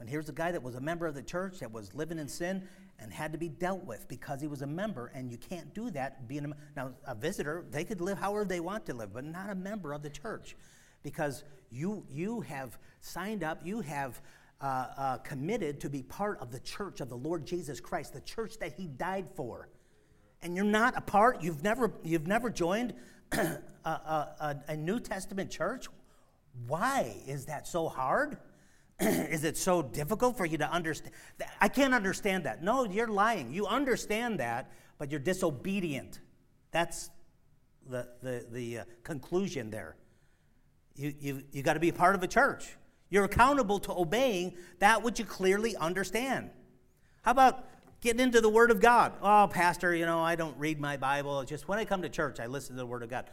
And here's a guy that was a member of the church that was living in sin and had to be dealt with because he was a member, and you can't do that being a now a visitor. They could live however they want to live, but not a member of the church, because you you have signed up, you have uh, uh, committed to be part of the church of the Lord Jesus Christ, the church that He died for. And you're not a part, you've never, you've never joined [clears throat] a, a, a New Testament church. Why is that so hard? [clears throat] is it so difficult for you to understand? I can't understand that. No, you're lying. You understand that, but you're disobedient. That's the, the, the uh, conclusion there. You, you, you got to be part of a church. You're accountable to obeying that which you clearly understand. How about getting into the Word of God? Oh, Pastor, you know, I don't read my Bible. It's Just when I come to church, I listen to the Word of God.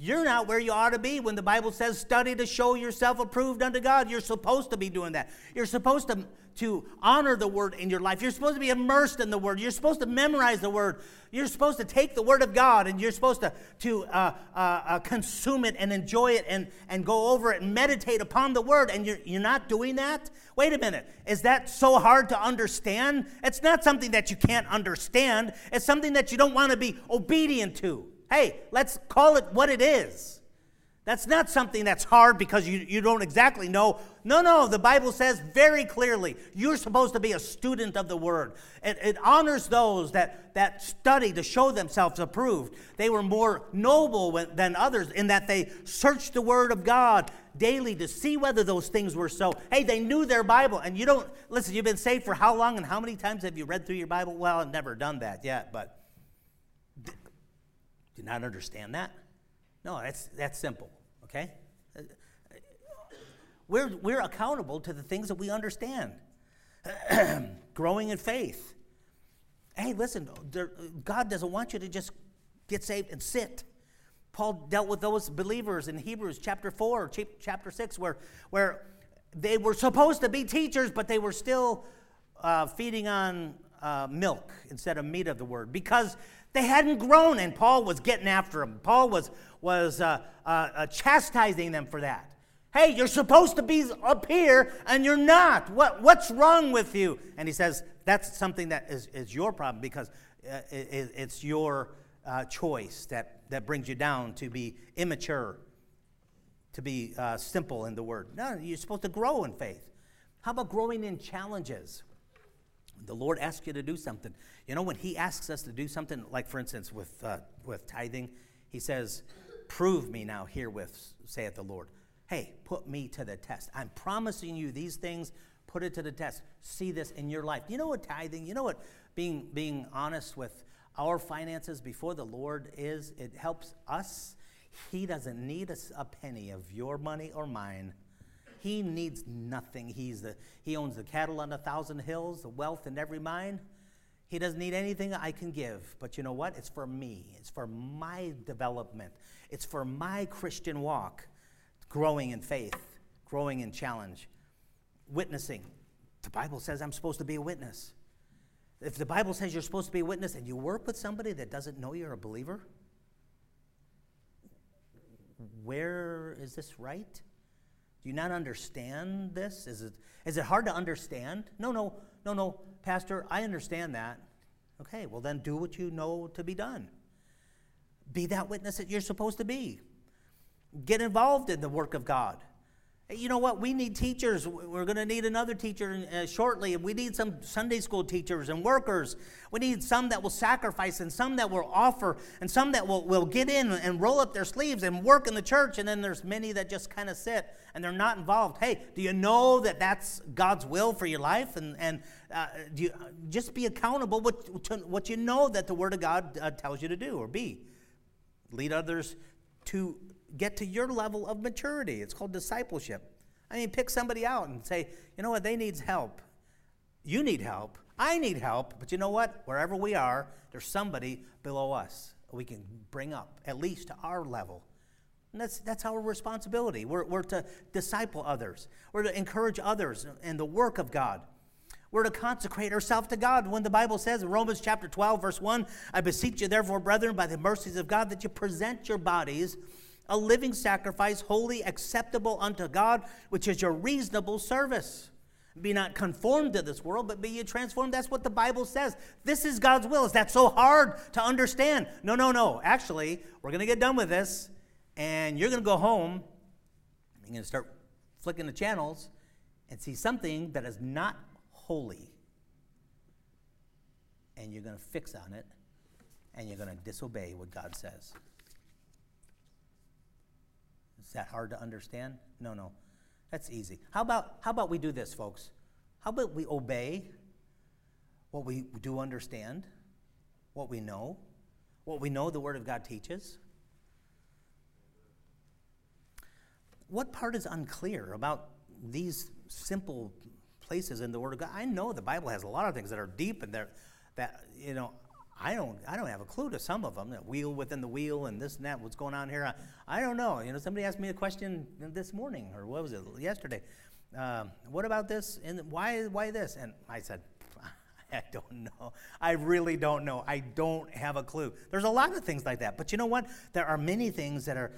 You're not where you ought to be when the Bible says, study to show yourself approved unto God. You're supposed to be doing that. You're supposed to, to honor the Word in your life. You're supposed to be immersed in the Word. You're supposed to memorize the Word. You're supposed to take the Word of God and you're supposed to, to uh, uh, uh, consume it and enjoy it and, and go over it and meditate upon the Word. And you're, you're not doing that? Wait a minute. Is that so hard to understand? It's not something that you can't understand, it's something that you don't want to be obedient to. Hey, let's call it what it is. That's not something that's hard because you, you don't exactly know. No, no, the Bible says very clearly you're supposed to be a student of the Word. It, it honors those that, that study to show themselves approved. They were more noble than others in that they searched the Word of God daily to see whether those things were so. Hey, they knew their Bible. And you don't, listen, you've been saved for how long and how many times have you read through your Bible? Well, I've never done that yet, but you not understand that? No, that's, that's simple okay? We're, we're accountable to the things that we understand. [clears throat] Growing in faith. Hey, listen, there, God doesn't want you to just get saved and sit. Paul dealt with those believers in Hebrews chapter 4, chapter 6, where, where they were supposed to be teachers, but they were still uh, feeding on uh, milk instead of meat of the word because they hadn't grown, and Paul was getting after them. Paul was, was uh, uh, uh, chastising them for that. Hey, you're supposed to be up here, and you're not. What, what's wrong with you? And he says, that's something that is, is your problem because uh, it, it's your uh, choice that, that brings you down to be immature, to be simple in the word. No, you're supposed to grow in faith. How about growing in challenges? The Lord asks you to do something. You know, when He asks us to do something, like for instance with, uh, with tithing, He says, Prove me now herewith, saith the Lord. Hey, put me to the test. I'm promising you these things, put it to the test. See this in your life. You know what tithing, you know what being, being honest with our finances before the Lord is? It helps us. He doesn't need a, a penny of your money or mine. He needs nothing. He's the, he owns the cattle on a thousand hills, the wealth in every mine. He doesn't need anything I can give. But you know what? It's for me, it's for my development, it's for my Christian walk, growing in faith, growing in challenge, witnessing. The Bible says I'm supposed to be a witness. If the Bible says you're supposed to be a witness and you work with somebody that doesn't know you're a believer, where is this right? Do you not understand this? Is it, is it hard to understand? No, no, no, no, Pastor, I understand that. Okay, well, then do what you know to be done. Be that witness that you're supposed to be. Get involved in the work of God. You know what? We need teachers. We're going to need another teacher uh, shortly. We need some Sunday school teachers and workers. We need some that will sacrifice and some that will offer and some that will, will get in and roll up their sleeves and work in the church. And then there's many that just kind of sit and they're not involved. Hey, do you know that that's God's will for your life? And, and uh, do you, just be accountable with to what you know that the Word of God uh, tells you to do or be. Lead others to get to your level of maturity. It's called discipleship. I mean, pick somebody out and say, you know what, they needs help. You need help. I need help. But you know what? Wherever we are, there's somebody below us we can bring up, at least to our level. And that's, that's our responsibility. We're, we're to disciple others, we're to encourage others in the work of God. We're to consecrate ourselves to God. When the Bible says in Romans chapter 12, verse 1, I beseech you, therefore, brethren, by the mercies of God, that you present your bodies a living sacrifice, holy, acceptable unto God, which is your reasonable service. Be not conformed to this world, but be ye transformed. That's what the Bible says. This is God's will. Is that so hard to understand? No, no, no. Actually, we're going to get done with this, and you're going to go home. You're going to start flicking the channels and see something that is not holy. And you're going to fix on it, and you're going to disobey what God says. Is that hard to understand? No, no. That's easy. How about, how about we do this, folks? How about we obey what we do understand, what we know, what we know the Word of God teaches? What part is unclear about these simple places in the Word of God? I know the Bible has a lot of things that are deep and that, that you know, I don't, I don't have a clue to some of them. That wheel within the wheel and this and that. What's going on here? I, I don't know. You know, somebody asked me a question this morning, or what was it yesterday? Um, what about this? And why, why this? And I said, [laughs] I don't know. I really don't know. I don't have a clue. There's a lot of things like that. But you know what? There are many things that are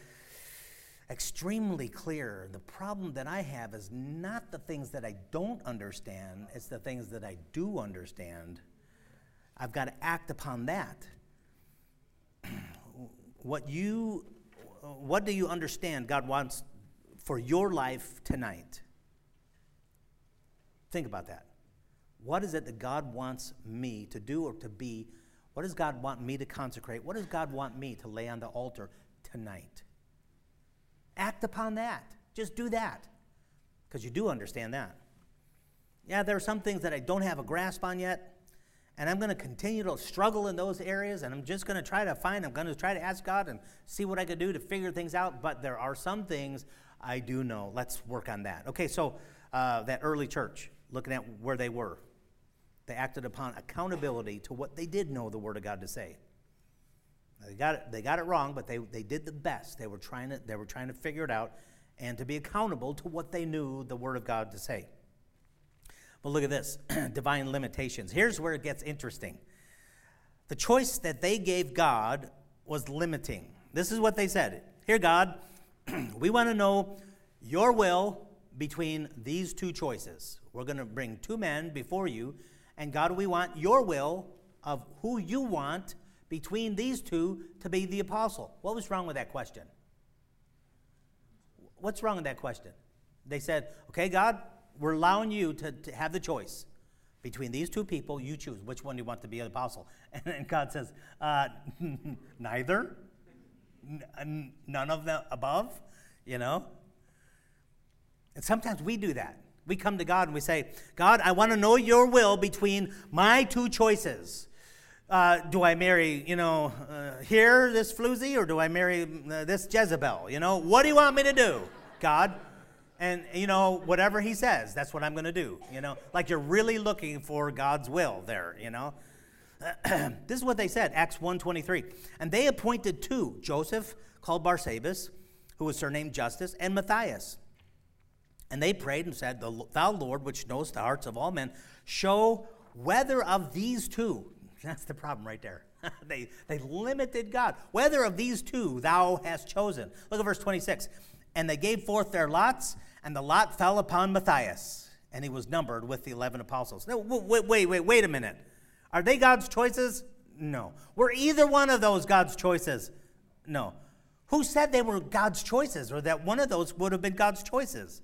extremely clear. The problem that I have is not the things that I don't understand, it's the things that I do understand I've got to act upon that. [clears throat] what you what do you understand God wants for your life tonight? Think about that. What is it that God wants me to do or to be? What does God want me to consecrate? What does God want me to lay on the altar tonight? Act upon that. Just do that. Because you do understand that. Yeah, there are some things that I don't have a grasp on yet. And I'm going to continue to struggle in those areas. And I'm just going to try to find, I'm going to try to ask God and see what I can do to figure things out. But there are some things I do know. Let's work on that. Okay, so uh, that early church, looking at where they were, they acted upon accountability to what they did know the Word of God to say. They got it, they got it wrong, but they, they did the best. They were, trying to, they were trying to figure it out and to be accountable to what they knew the Word of God to say. But look at this [clears throat] divine limitations. Here's where it gets interesting. The choice that they gave God was limiting. This is what they said Here, God, [clears throat] we want to know your will between these two choices. We're going to bring two men before you, and God, we want your will of who you want between these two to be the apostle. What was wrong with that question? What's wrong with that question? They said, okay, God, we're allowing you to, to have the choice between these two people. You choose which one you want to be an apostle. [laughs] And, and God says, uh, [laughs] neither, N- none of the above, you know? And sometimes we do that. We come to God and we say, God, I want to know your will between my two choices. Uh, do I marry, you know, uh, here, this floozy, or do I marry uh, this Jezebel? You know, what do you want me to do, God? And, you know, whatever he says, that's what I'm going to do, you know? Like you're really looking for God's will there, you know? [clears throat] this is what they said, Acts 1.23. And they appointed two, Joseph, called Barsabas, who was surnamed Justus, and Matthias. And they prayed and said, Thou, Lord, which knowest the hearts of all men, show whether of these two, [laughs] that's the problem right there. [laughs] they, they limited God. Whether of these two thou hast chosen. Look at verse 26. And they gave forth their lots, and the lot fell upon Matthias, and he was numbered with the 11 apostles. Now, wait, wait, wait, wait a minute. Are they God's choices? No. Were either one of those God's choices? No. Who said they were God's choices or that one of those would have been God's choices?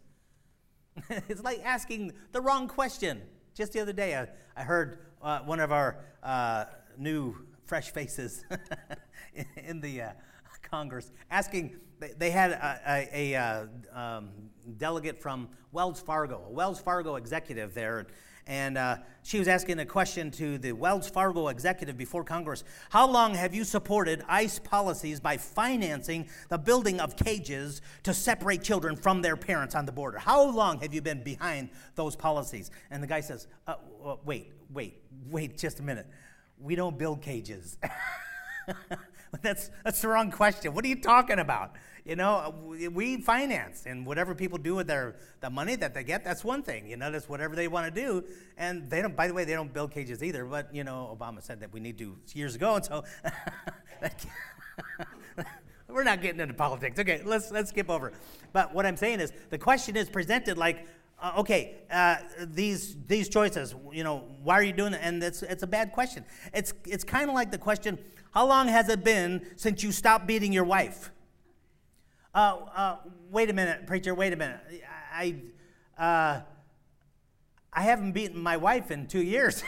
[laughs] it's like asking the wrong question. Just the other day, I, I heard uh, one of our uh, new fresh faces [laughs] in the uh, Congress asking, they had a, a, a uh, um, delegate from Wells Fargo, a Wells Fargo executive there, and uh, she was asking a question to the Wells Fargo executive before Congress How long have you supported ICE policies by financing the building of cages to separate children from their parents on the border? How long have you been behind those policies? And the guy says, uh, Wait, wait, wait just a minute. We don't build cages. [laughs] [laughs] that's, that's the wrong question. What are you talking about? You know, we finance, and whatever people do with their the money that they get, that's one thing. You know, that's whatever they want to do. And they don't. By the way, they don't build cages either. But you know, Obama said that we need to years ago, and so [laughs] [laughs] we're not getting into politics. Okay, let's let's skip over. But what I'm saying is, the question is presented like uh, okay, uh, these these choices, you know, why are you doing it? And it's it's a bad question. It's it's kind of like the question, how long has it been since you stopped beating your wife? Uh, uh, wait a minute, preacher, wait a minute. I, uh, I haven't beaten my wife in two years.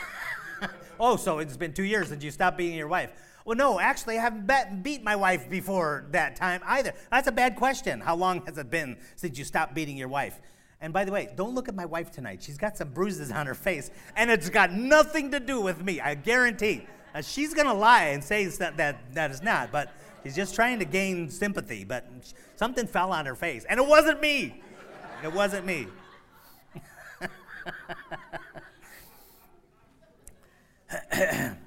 [laughs] oh, so it's been two years since you stopped beating your wife. Well, no, actually, I haven't beat my wife before that time either. That's a bad question. How long has it been since you stopped beating your wife? And by the way, don't look at my wife tonight. She's got some bruises on her face, and it's got nothing to do with me, I guarantee. Uh, she's going to lie and say that, that that is not, but she's just trying to gain sympathy. But something fell on her face, and it wasn't me. It wasn't me. [laughs]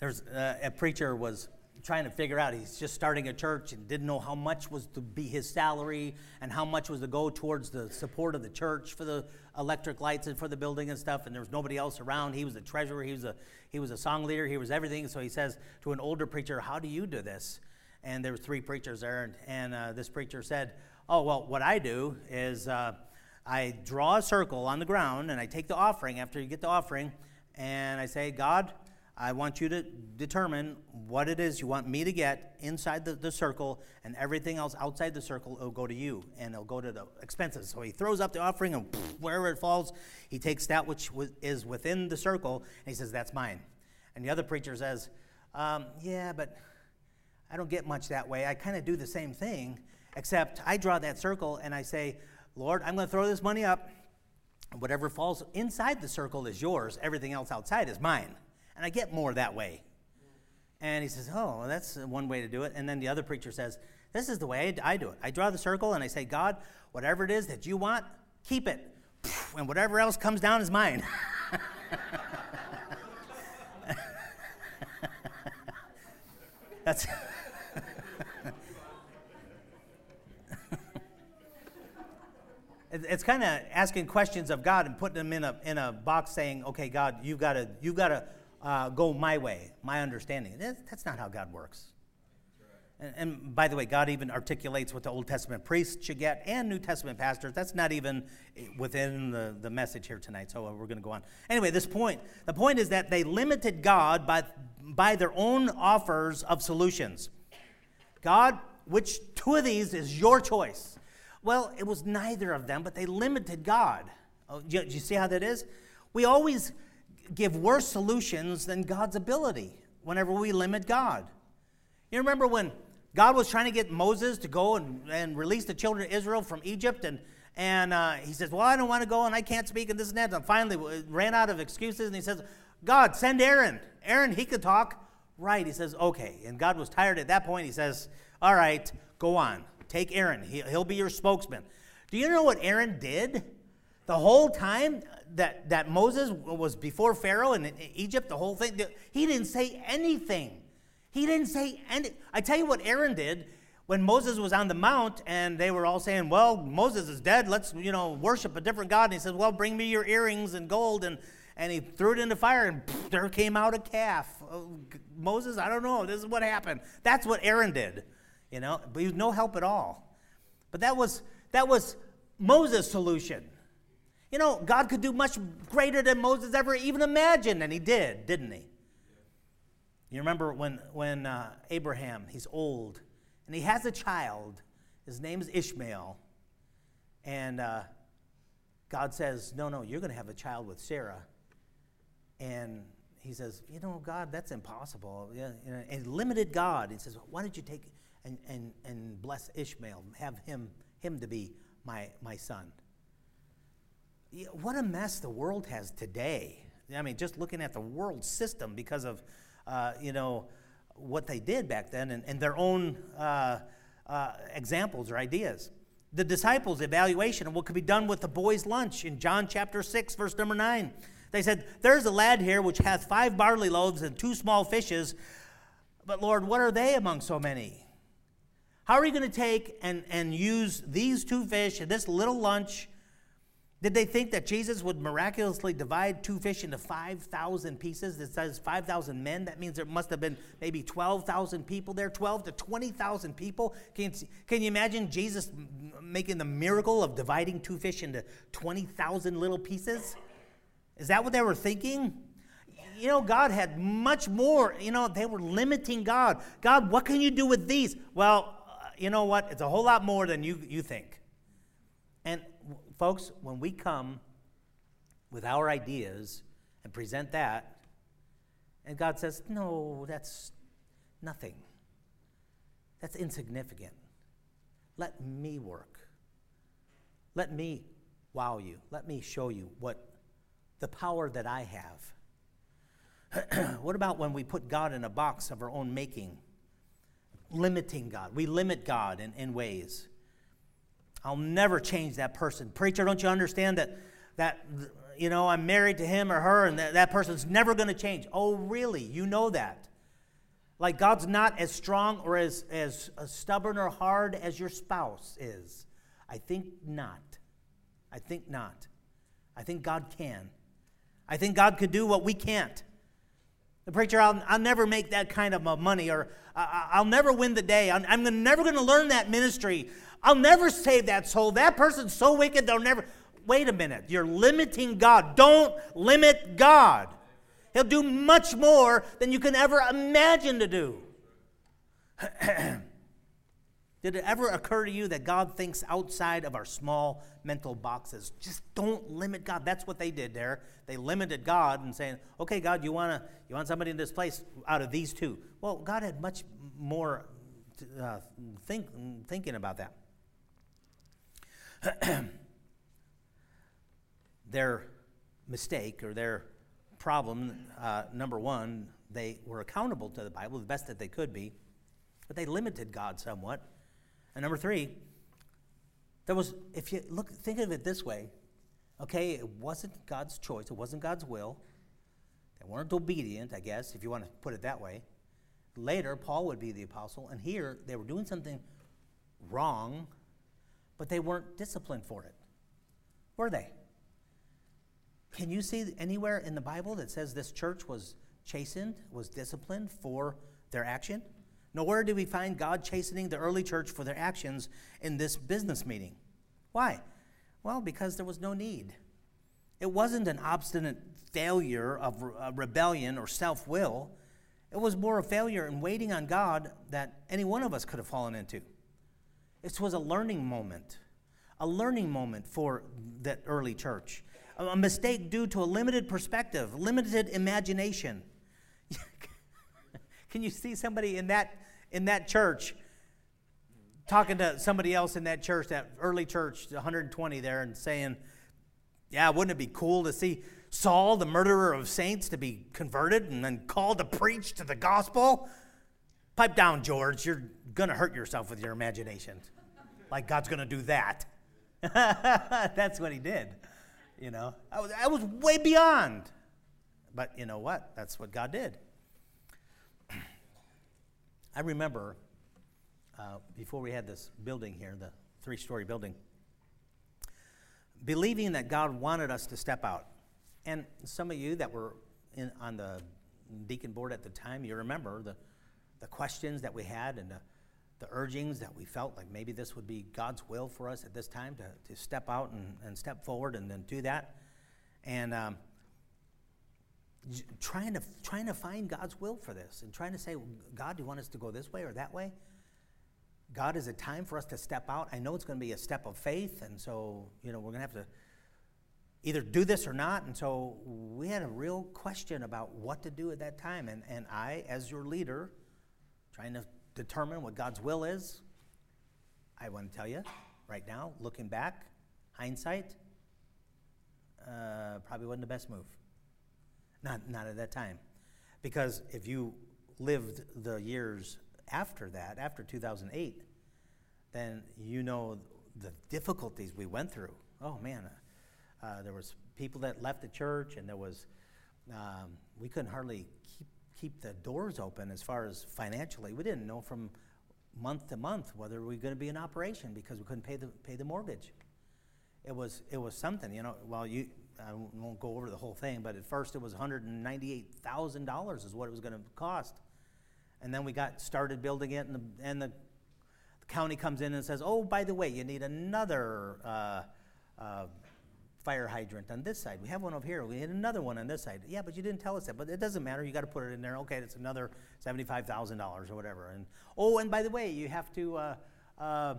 There's uh, a preacher was trying to figure out. He's just starting a church and didn't know how much was to be his salary and how much was to go towards the support of the church for the electric lights and for the building and stuff. And there was nobody else around. He was the treasurer. He was a he was a song leader. He was everything. So he says to an older preacher, "How do you do this?" And there were three preachers there, and, and uh, this preacher said, "Oh well, what I do is uh, I draw a circle on the ground and I take the offering after you get the offering, and I say, God." I want you to determine what it is you want me to get inside the, the circle, and everything else outside the circle will go to you, and it'll go to the expenses. So he throws up the offering, and wherever it falls, he takes that which is within the circle, and he says, That's mine. And the other preacher says, um, Yeah, but I don't get much that way. I kind of do the same thing, except I draw that circle and I say, Lord, I'm going to throw this money up. Whatever falls inside the circle is yours, everything else outside is mine. And I get more that way. And he says, Oh, that's one way to do it. And then the other preacher says, This is the way I do it. I draw the circle and I say, God, whatever it is that you want, keep it. And whatever else comes down is mine. [laughs] that's. [laughs] it's kind of asking questions of God and putting them in a, in a box saying, okay, God, you've got to you've got to uh, go my way, my understanding. That's not how God works. And, and, by the way, God even articulates what the Old Testament priests should get and New Testament pastors. That's not even within the, the message here tonight, so we're going to go on. Anyway, this point the point is that they limited God by, by their own offers of solutions. God, which two of these is your choice? Well, it was neither of them, but they limited God. Oh, do, you, do you see how that is? We always give worse solutions than God's ability whenever we limit God. You remember when God was trying to get Moses to go and, and release the children of Israel from Egypt, and, and uh, he says, Well, I don't want to go, and I can't speak, and this and that. And finally ran out of excuses, and he says, God, send Aaron. Aaron, he could talk. Right. He says, Okay. And God was tired at that point. He says, All right, go on. Take Aaron. He, he'll be your spokesman. Do you know what Aaron did? The whole time that, that Moses was before Pharaoh in Egypt, the whole thing, he didn't say anything. He didn't say anything. I tell you what Aaron did when Moses was on the mount and they were all saying, Well, Moses is dead. Let's, you know, worship a different God. And he says, Well, bring me your earrings and gold. And, and he threw it in the fire and pff, there came out a calf. Oh, Moses, I don't know. This is what happened. That's what Aaron did, you know, but he was no help at all. But that was, that was Moses' solution. You know, God could do much greater than Moses ever even imagined, and he did, didn't he? You remember when, when uh, Abraham, he's old, and he has a child. His name is Ishmael. And uh, God says, No, no, you're going to have a child with Sarah. And he says, You know, God, that's impossible. Yeah, you and limited God. He says, Why don't you take and, and, and bless Ishmael, have him, him to be my, my son? What a mess the world has today. I mean, just looking at the world system because of, uh, you know, what they did back then and, and their own uh, uh, examples or ideas. The disciples' evaluation of what could be done with the boys' lunch in John chapter 6, verse number 9. They said, There's a lad here which hath five barley loaves and two small fishes, but Lord, what are they among so many? How are you going to take and, and use these two fish and this little lunch? Did they think that Jesus would miraculously divide two fish into 5,000 pieces? It says 5,000 men. That means there must have been maybe 12,000 people there, 12 to 20,000 people. Can you, can you imagine Jesus making the miracle of dividing two fish into 20,000 little pieces? Is that what they were thinking? You know, God had much more. You know, they were limiting God. God, what can you do with these? Well, uh, you know what? It's a whole lot more than you, you think. And folks, when we come with our ideas and present that, and God says, no, that's nothing. That's insignificant. Let me work. Let me wow you. Let me show you what the power that I have. [clears throat] what about when we put God in a box of our own making? Limiting God. We limit God in, in ways. I'll never change that person. Preacher, don't you understand that, that you know, I'm married to him or her and that, that person's never going to change? Oh, really? You know that. Like God's not as strong or as, as stubborn or hard as your spouse is. I think not. I think not. I think God can. I think God could do what we can't. The preacher, I'll, I'll never make that kind of money, or I, will never win the day. I'm, I'm never going to learn that ministry. I'll never save that soul. That person's so wicked, they'll never. Wait a minute. You're limiting God. Don't limit God. He'll do much more than you can ever imagine to do. [clears throat] Did it ever occur to you that God thinks outside of our small mental boxes? Just don't limit God. That's what they did there. They limited God and saying, "Okay, God, you want to you want somebody in this place out of these two." Well, God had much more uh, think, thinking about that. [clears throat] their mistake or their problem, uh, number one, they were accountable to the Bible the best that they could be, but they limited God somewhat. And number three, there was, if you look, think of it this way, okay, it wasn't God's choice, it wasn't God's will. They weren't obedient, I guess, if you want to put it that way. Later, Paul would be the apostle, and here they were doing something wrong, but they weren't disciplined for it. Were they? Can you see anywhere in the Bible that says this church was chastened, was disciplined for their action? Nowhere do we find God chastening the early church for their actions in this business meeting. Why? Well, because there was no need. It wasn't an obstinate failure of rebellion or self will. It was more a failure in waiting on God that any one of us could have fallen into. This was a learning moment, a learning moment for that early church. A mistake due to a limited perspective, limited imagination. [laughs] Can you see somebody in that in that church, talking to somebody else in that church, that early church, 120 there, and saying, Yeah, wouldn't it be cool to see Saul, the murderer of saints, to be converted and then called to preach to the gospel? Pipe down, George. You're going to hurt yourself with your imagination. Like God's going to do that. [laughs] That's what he did. You know, I was, I was way beyond. But you know what? That's what God did. [clears throat] I remember uh, before we had this building here, the three story building, believing that God wanted us to step out. And some of you that were in, on the deacon board at the time, you remember the, the questions that we had and the, the urgings that we felt like maybe this would be God's will for us at this time to, to step out and, and step forward and then do that. And um, trying to trying to find God's will for this and trying to say, God, do you want us to go this way or that way? God, is it time for us to step out? I know it's going to be a step of faith, and so you know we're going to have to either do this or not. And so we had a real question about what to do at that time. And and I, as your leader, trying to determine what God's will is, I want to tell you right now, looking back, hindsight, uh, probably wasn't the best move. Not, not at that time. Because if you lived the years after that, after 2008, then you know the difficulties we went through. Oh man, uh, uh, there was people that left the church, and there was um, we couldn't hardly keep keep the doors open as far as financially. We didn't know from month to month whether we were going to be in operation because we couldn't pay the pay the mortgage. It was it was something, you know. Well, you I won't go over the whole thing, but at first it was $198,000 is what it was going to cost. And then we got started building it, and the, and the, county comes in and says, oh, by the way, you need another uh, uh, fire hydrant on this side. We have one over here. We need another one on this side. Yeah, but you didn't tell us that. But it doesn't matter. You got to put it in there. Okay, it's another $75,000 or whatever. And oh, and by the way, you have to uh, uh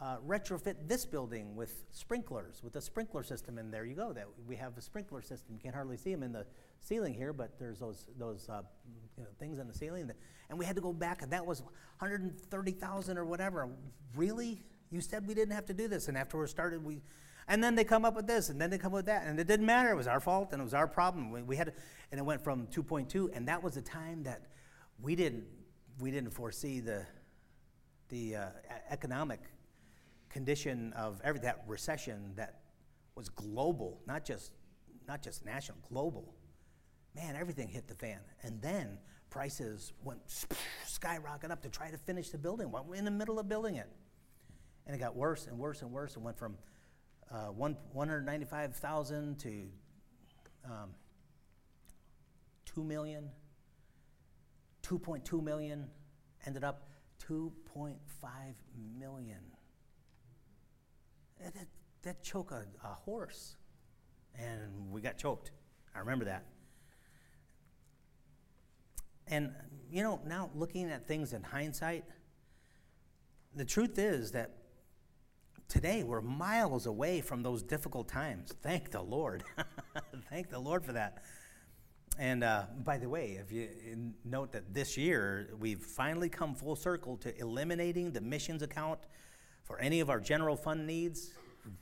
uh, retrofit this building with sprinklers, with a sprinkler system, and there you go. That we have a sprinkler system. You can't hardly see them in the ceiling here, but there's those those uh, you know, things in the ceiling. That, and we had to go back, and that was 130,000 or whatever. Really? You said we didn't have to do this, and after we started, we. And then they come up with this, and then they come up with that, and it didn't matter. It was our fault, and it was our problem. We, we had, and it went from 2.2, and that was the time that we didn't we didn't foresee the the uh, economic condition of every, that recession that was global, not just, not just national, global. Man, everything hit the fan. And then prices went [laughs] skyrocket up to try to finish the building. We're in the middle of building it. And it got worse and worse and worse and went from uh, 195,000 to um, 2 million, 2.2 million, ended up 2.5 million that, that, that choke a, a horse. And we got choked. I remember that. And, you know, now looking at things in hindsight, the truth is that today we're miles away from those difficult times. Thank the Lord. [laughs] Thank the Lord for that. And uh, by the way, if you note that this year we've finally come full circle to eliminating the missions account for any of our general fund needs.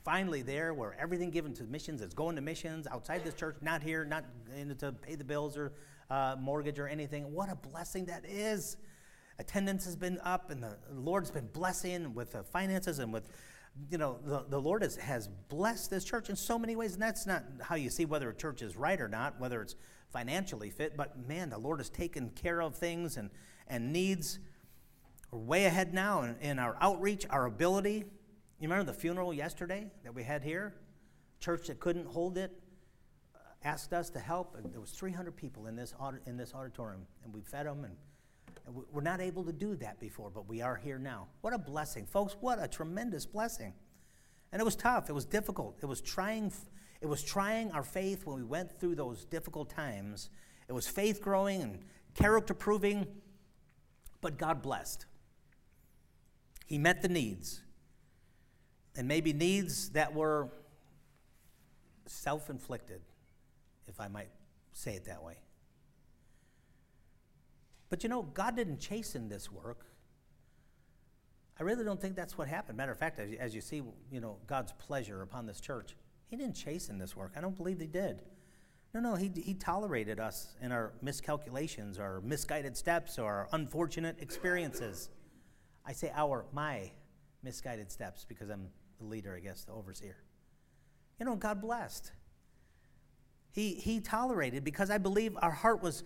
Finally, there where everything given to missions is going to missions outside this church, not here, not to pay the bills or uh, mortgage or anything. What a blessing that is! Attendance has been up, and the Lord's been blessing with the finances and with you know, the, the Lord has, has blessed this church in so many ways, and that's not how you see whether a church is right or not, whether it's financially fit, but man, the Lord has taken care of things and, and needs. We're way ahead now in, in our outreach, our ability. You remember the funeral yesterday that we had here? Church that couldn't hold it uh, asked us to help, there was 300 people in this, in this auditorium, and we fed them and we're not able to do that before, but we are here now. What a blessing. Folks, what a tremendous blessing. And it was tough. It was difficult. It was trying it was trying our faith when we went through those difficult times. It was faith growing and character proving, but God blessed. He met the needs. And maybe needs that were self inflicted, if I might say it that way. But you know, God didn't chasten this work. I really don't think that's what happened. Matter of fact, as you, as you see, you know, God's pleasure upon this church, He didn't chasten this work. I don't believe He did. No, no, he, he tolerated us in our miscalculations, our misguided steps, or our unfortunate experiences. I say our, my misguided steps because I'm the leader, I guess, the overseer. You know, God blessed. He, he tolerated because I believe our heart was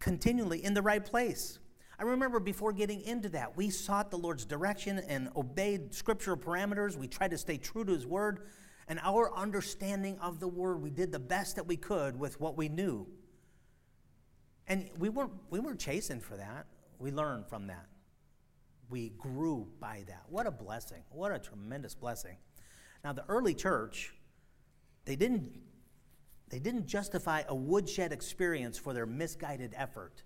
continually in the right place. I remember before getting into that, we sought the Lord's direction and obeyed scriptural parameters. We tried to stay true to His word. And our understanding of the word, we did the best that we could with what we knew. And we weren't, we weren't chasing for that. We learned from that. We grew by that. What a blessing. What a tremendous blessing. Now, the early church, they didn't they didn't justify a woodshed experience for their misguided effort.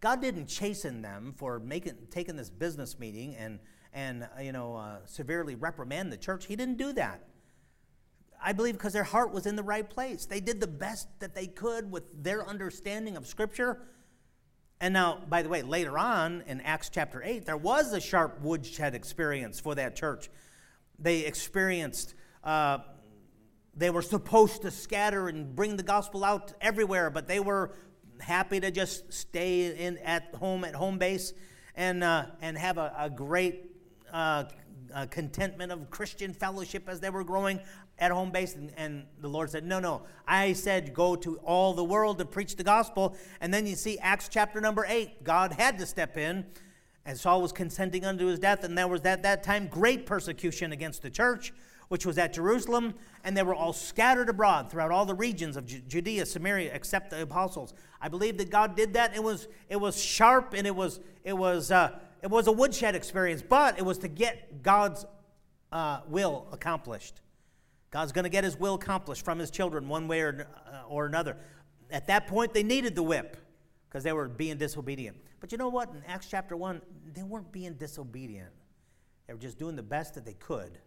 God didn't chasten them for making, taking this business meeting and, and uh, you know, uh, severely reprimand the church. He didn't do that. I believe because their heart was in the right place. They did the best that they could with their understanding of Scripture. And now, by the way, later on in Acts chapter 8, there was a sharp woodshed experience for that church. They experienced uh, they were supposed to scatter and bring the gospel out everywhere, but they were happy to just stay in at home at home base and uh, and have a, a great uh, uh, contentment of Christian fellowship as they were growing at home base. And, and, the Lord said, No, no. I said, go to all the world to preach the gospel. And then you see Acts chapter number eight. God had to step in. And Saul was consenting unto his death, and there was at that time great persecution against the church which was at Jerusalem, and they were all scattered abroad throughout all the regions of Judea, Samaria, except the apostles. I believe that God did that. It was it was sharp and it was it was uh, it was a woodshed experience, but it was to get God's uh, will accomplished. God's going to get His will accomplished from His children one way or, uh, or another. At that point, they needed the whip because they were being disobedient. But you know what? In Acts chapter 1, they weren't being disobedient. They were just doing the best that they could.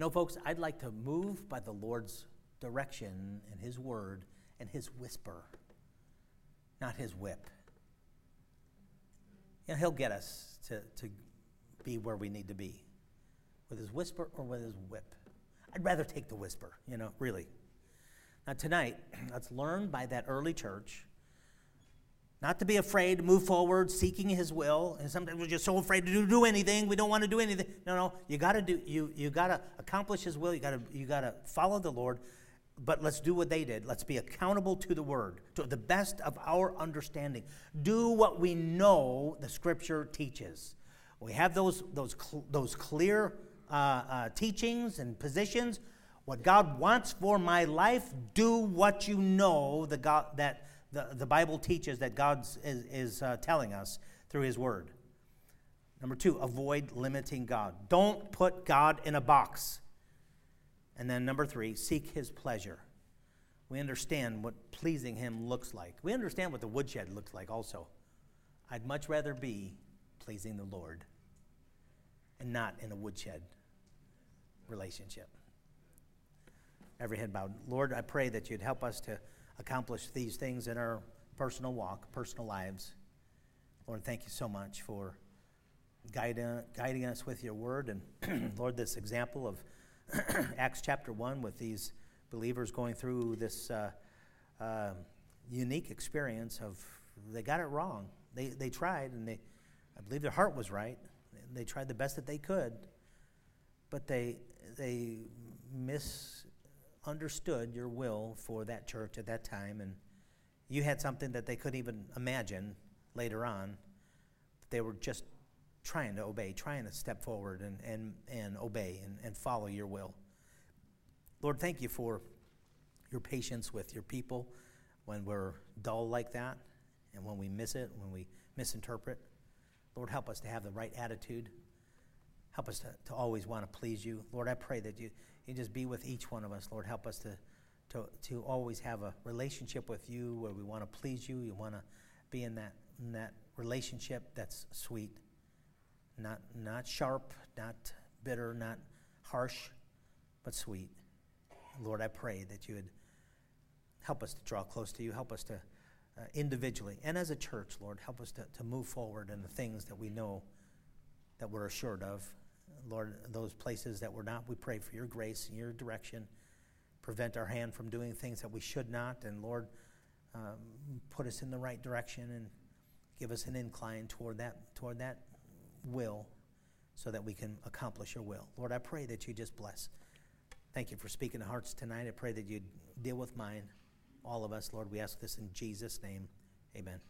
Know, folks, I'd like to move by the Lord's direction and His word and His whisper, not His whip. You know, He'll get us to, to be where we need to be with His whisper or with His whip. I'd rather take the whisper, you know, really. Now, tonight, [clears throat] let's learn by that early church not to be afraid to move forward, seeking His will. And sometimes we're just so afraid to do, do anything. We don't want to do anything. No, no. You got to do. You you got to accomplish His will. You got to you got to follow the Lord. But let's do what they did. Let's be accountable to the Word, to the best of our understanding. Do what we know the Scripture teaches. We have those those cl- those clear uh, uh, teachings and positions. What God wants for my life, do what you know the God that the, the Bible teaches that God is, is uh, telling us through His Word. Number two, avoid limiting God. Don't put God in a box. And then number three, seek His pleasure. We understand what pleasing Him looks like. We understand what the woodshed looks like also. I'd much rather be pleasing the Lord and not in a woodshed relationship. Every head bowed. Lord, I pray that you'd help us to accomplish these things in our personal walk, personal lives. Lord, thank you so much for guiding, guiding us with your word. And [clears throat] Lord, this example of [clears throat] Acts chapter 1 with these believers going through this uh, uh, unique experience of they got it wrong. They, they tried, and they, I believe their heart was right. They tried the best that they could, but they, they misunderstood your will for that church at that time. And you had something that they couldn't even imagine later on. They were just trying to obey, trying to step forward and, and, and obey and, and follow your will. Lord, thank you for your patience with your people when we're dull like that and when we miss it, when we misinterpret. Lord, help us to have the right attitude. Help us to, to always want to please you. Lord, I pray that you, just be with each one of us. Lord, help us to, to, to always have a relationship with you where we want to please you. You want to be in that, in that relationship that's sweet, not, not sharp, not bitter, not harsh, but sweet. Lord, I pray that you would help us to draw close to you, help us to uh, individually and as a church, Lord, help us to, to move forward in the things that we know that we're assured of. Lord, those places that we're not, we pray for your grace and your direction. Prevent our hand from doing things that we should not. And Lord, um, put us in the right direction and give us an incline toward that, toward that will so that we can accomplish your will. Lord, I pray that you just bless. Thank you for speaking to hearts tonight. I pray that you deal with mine, all of us. Lord, we ask this in Jesus' name. Amen.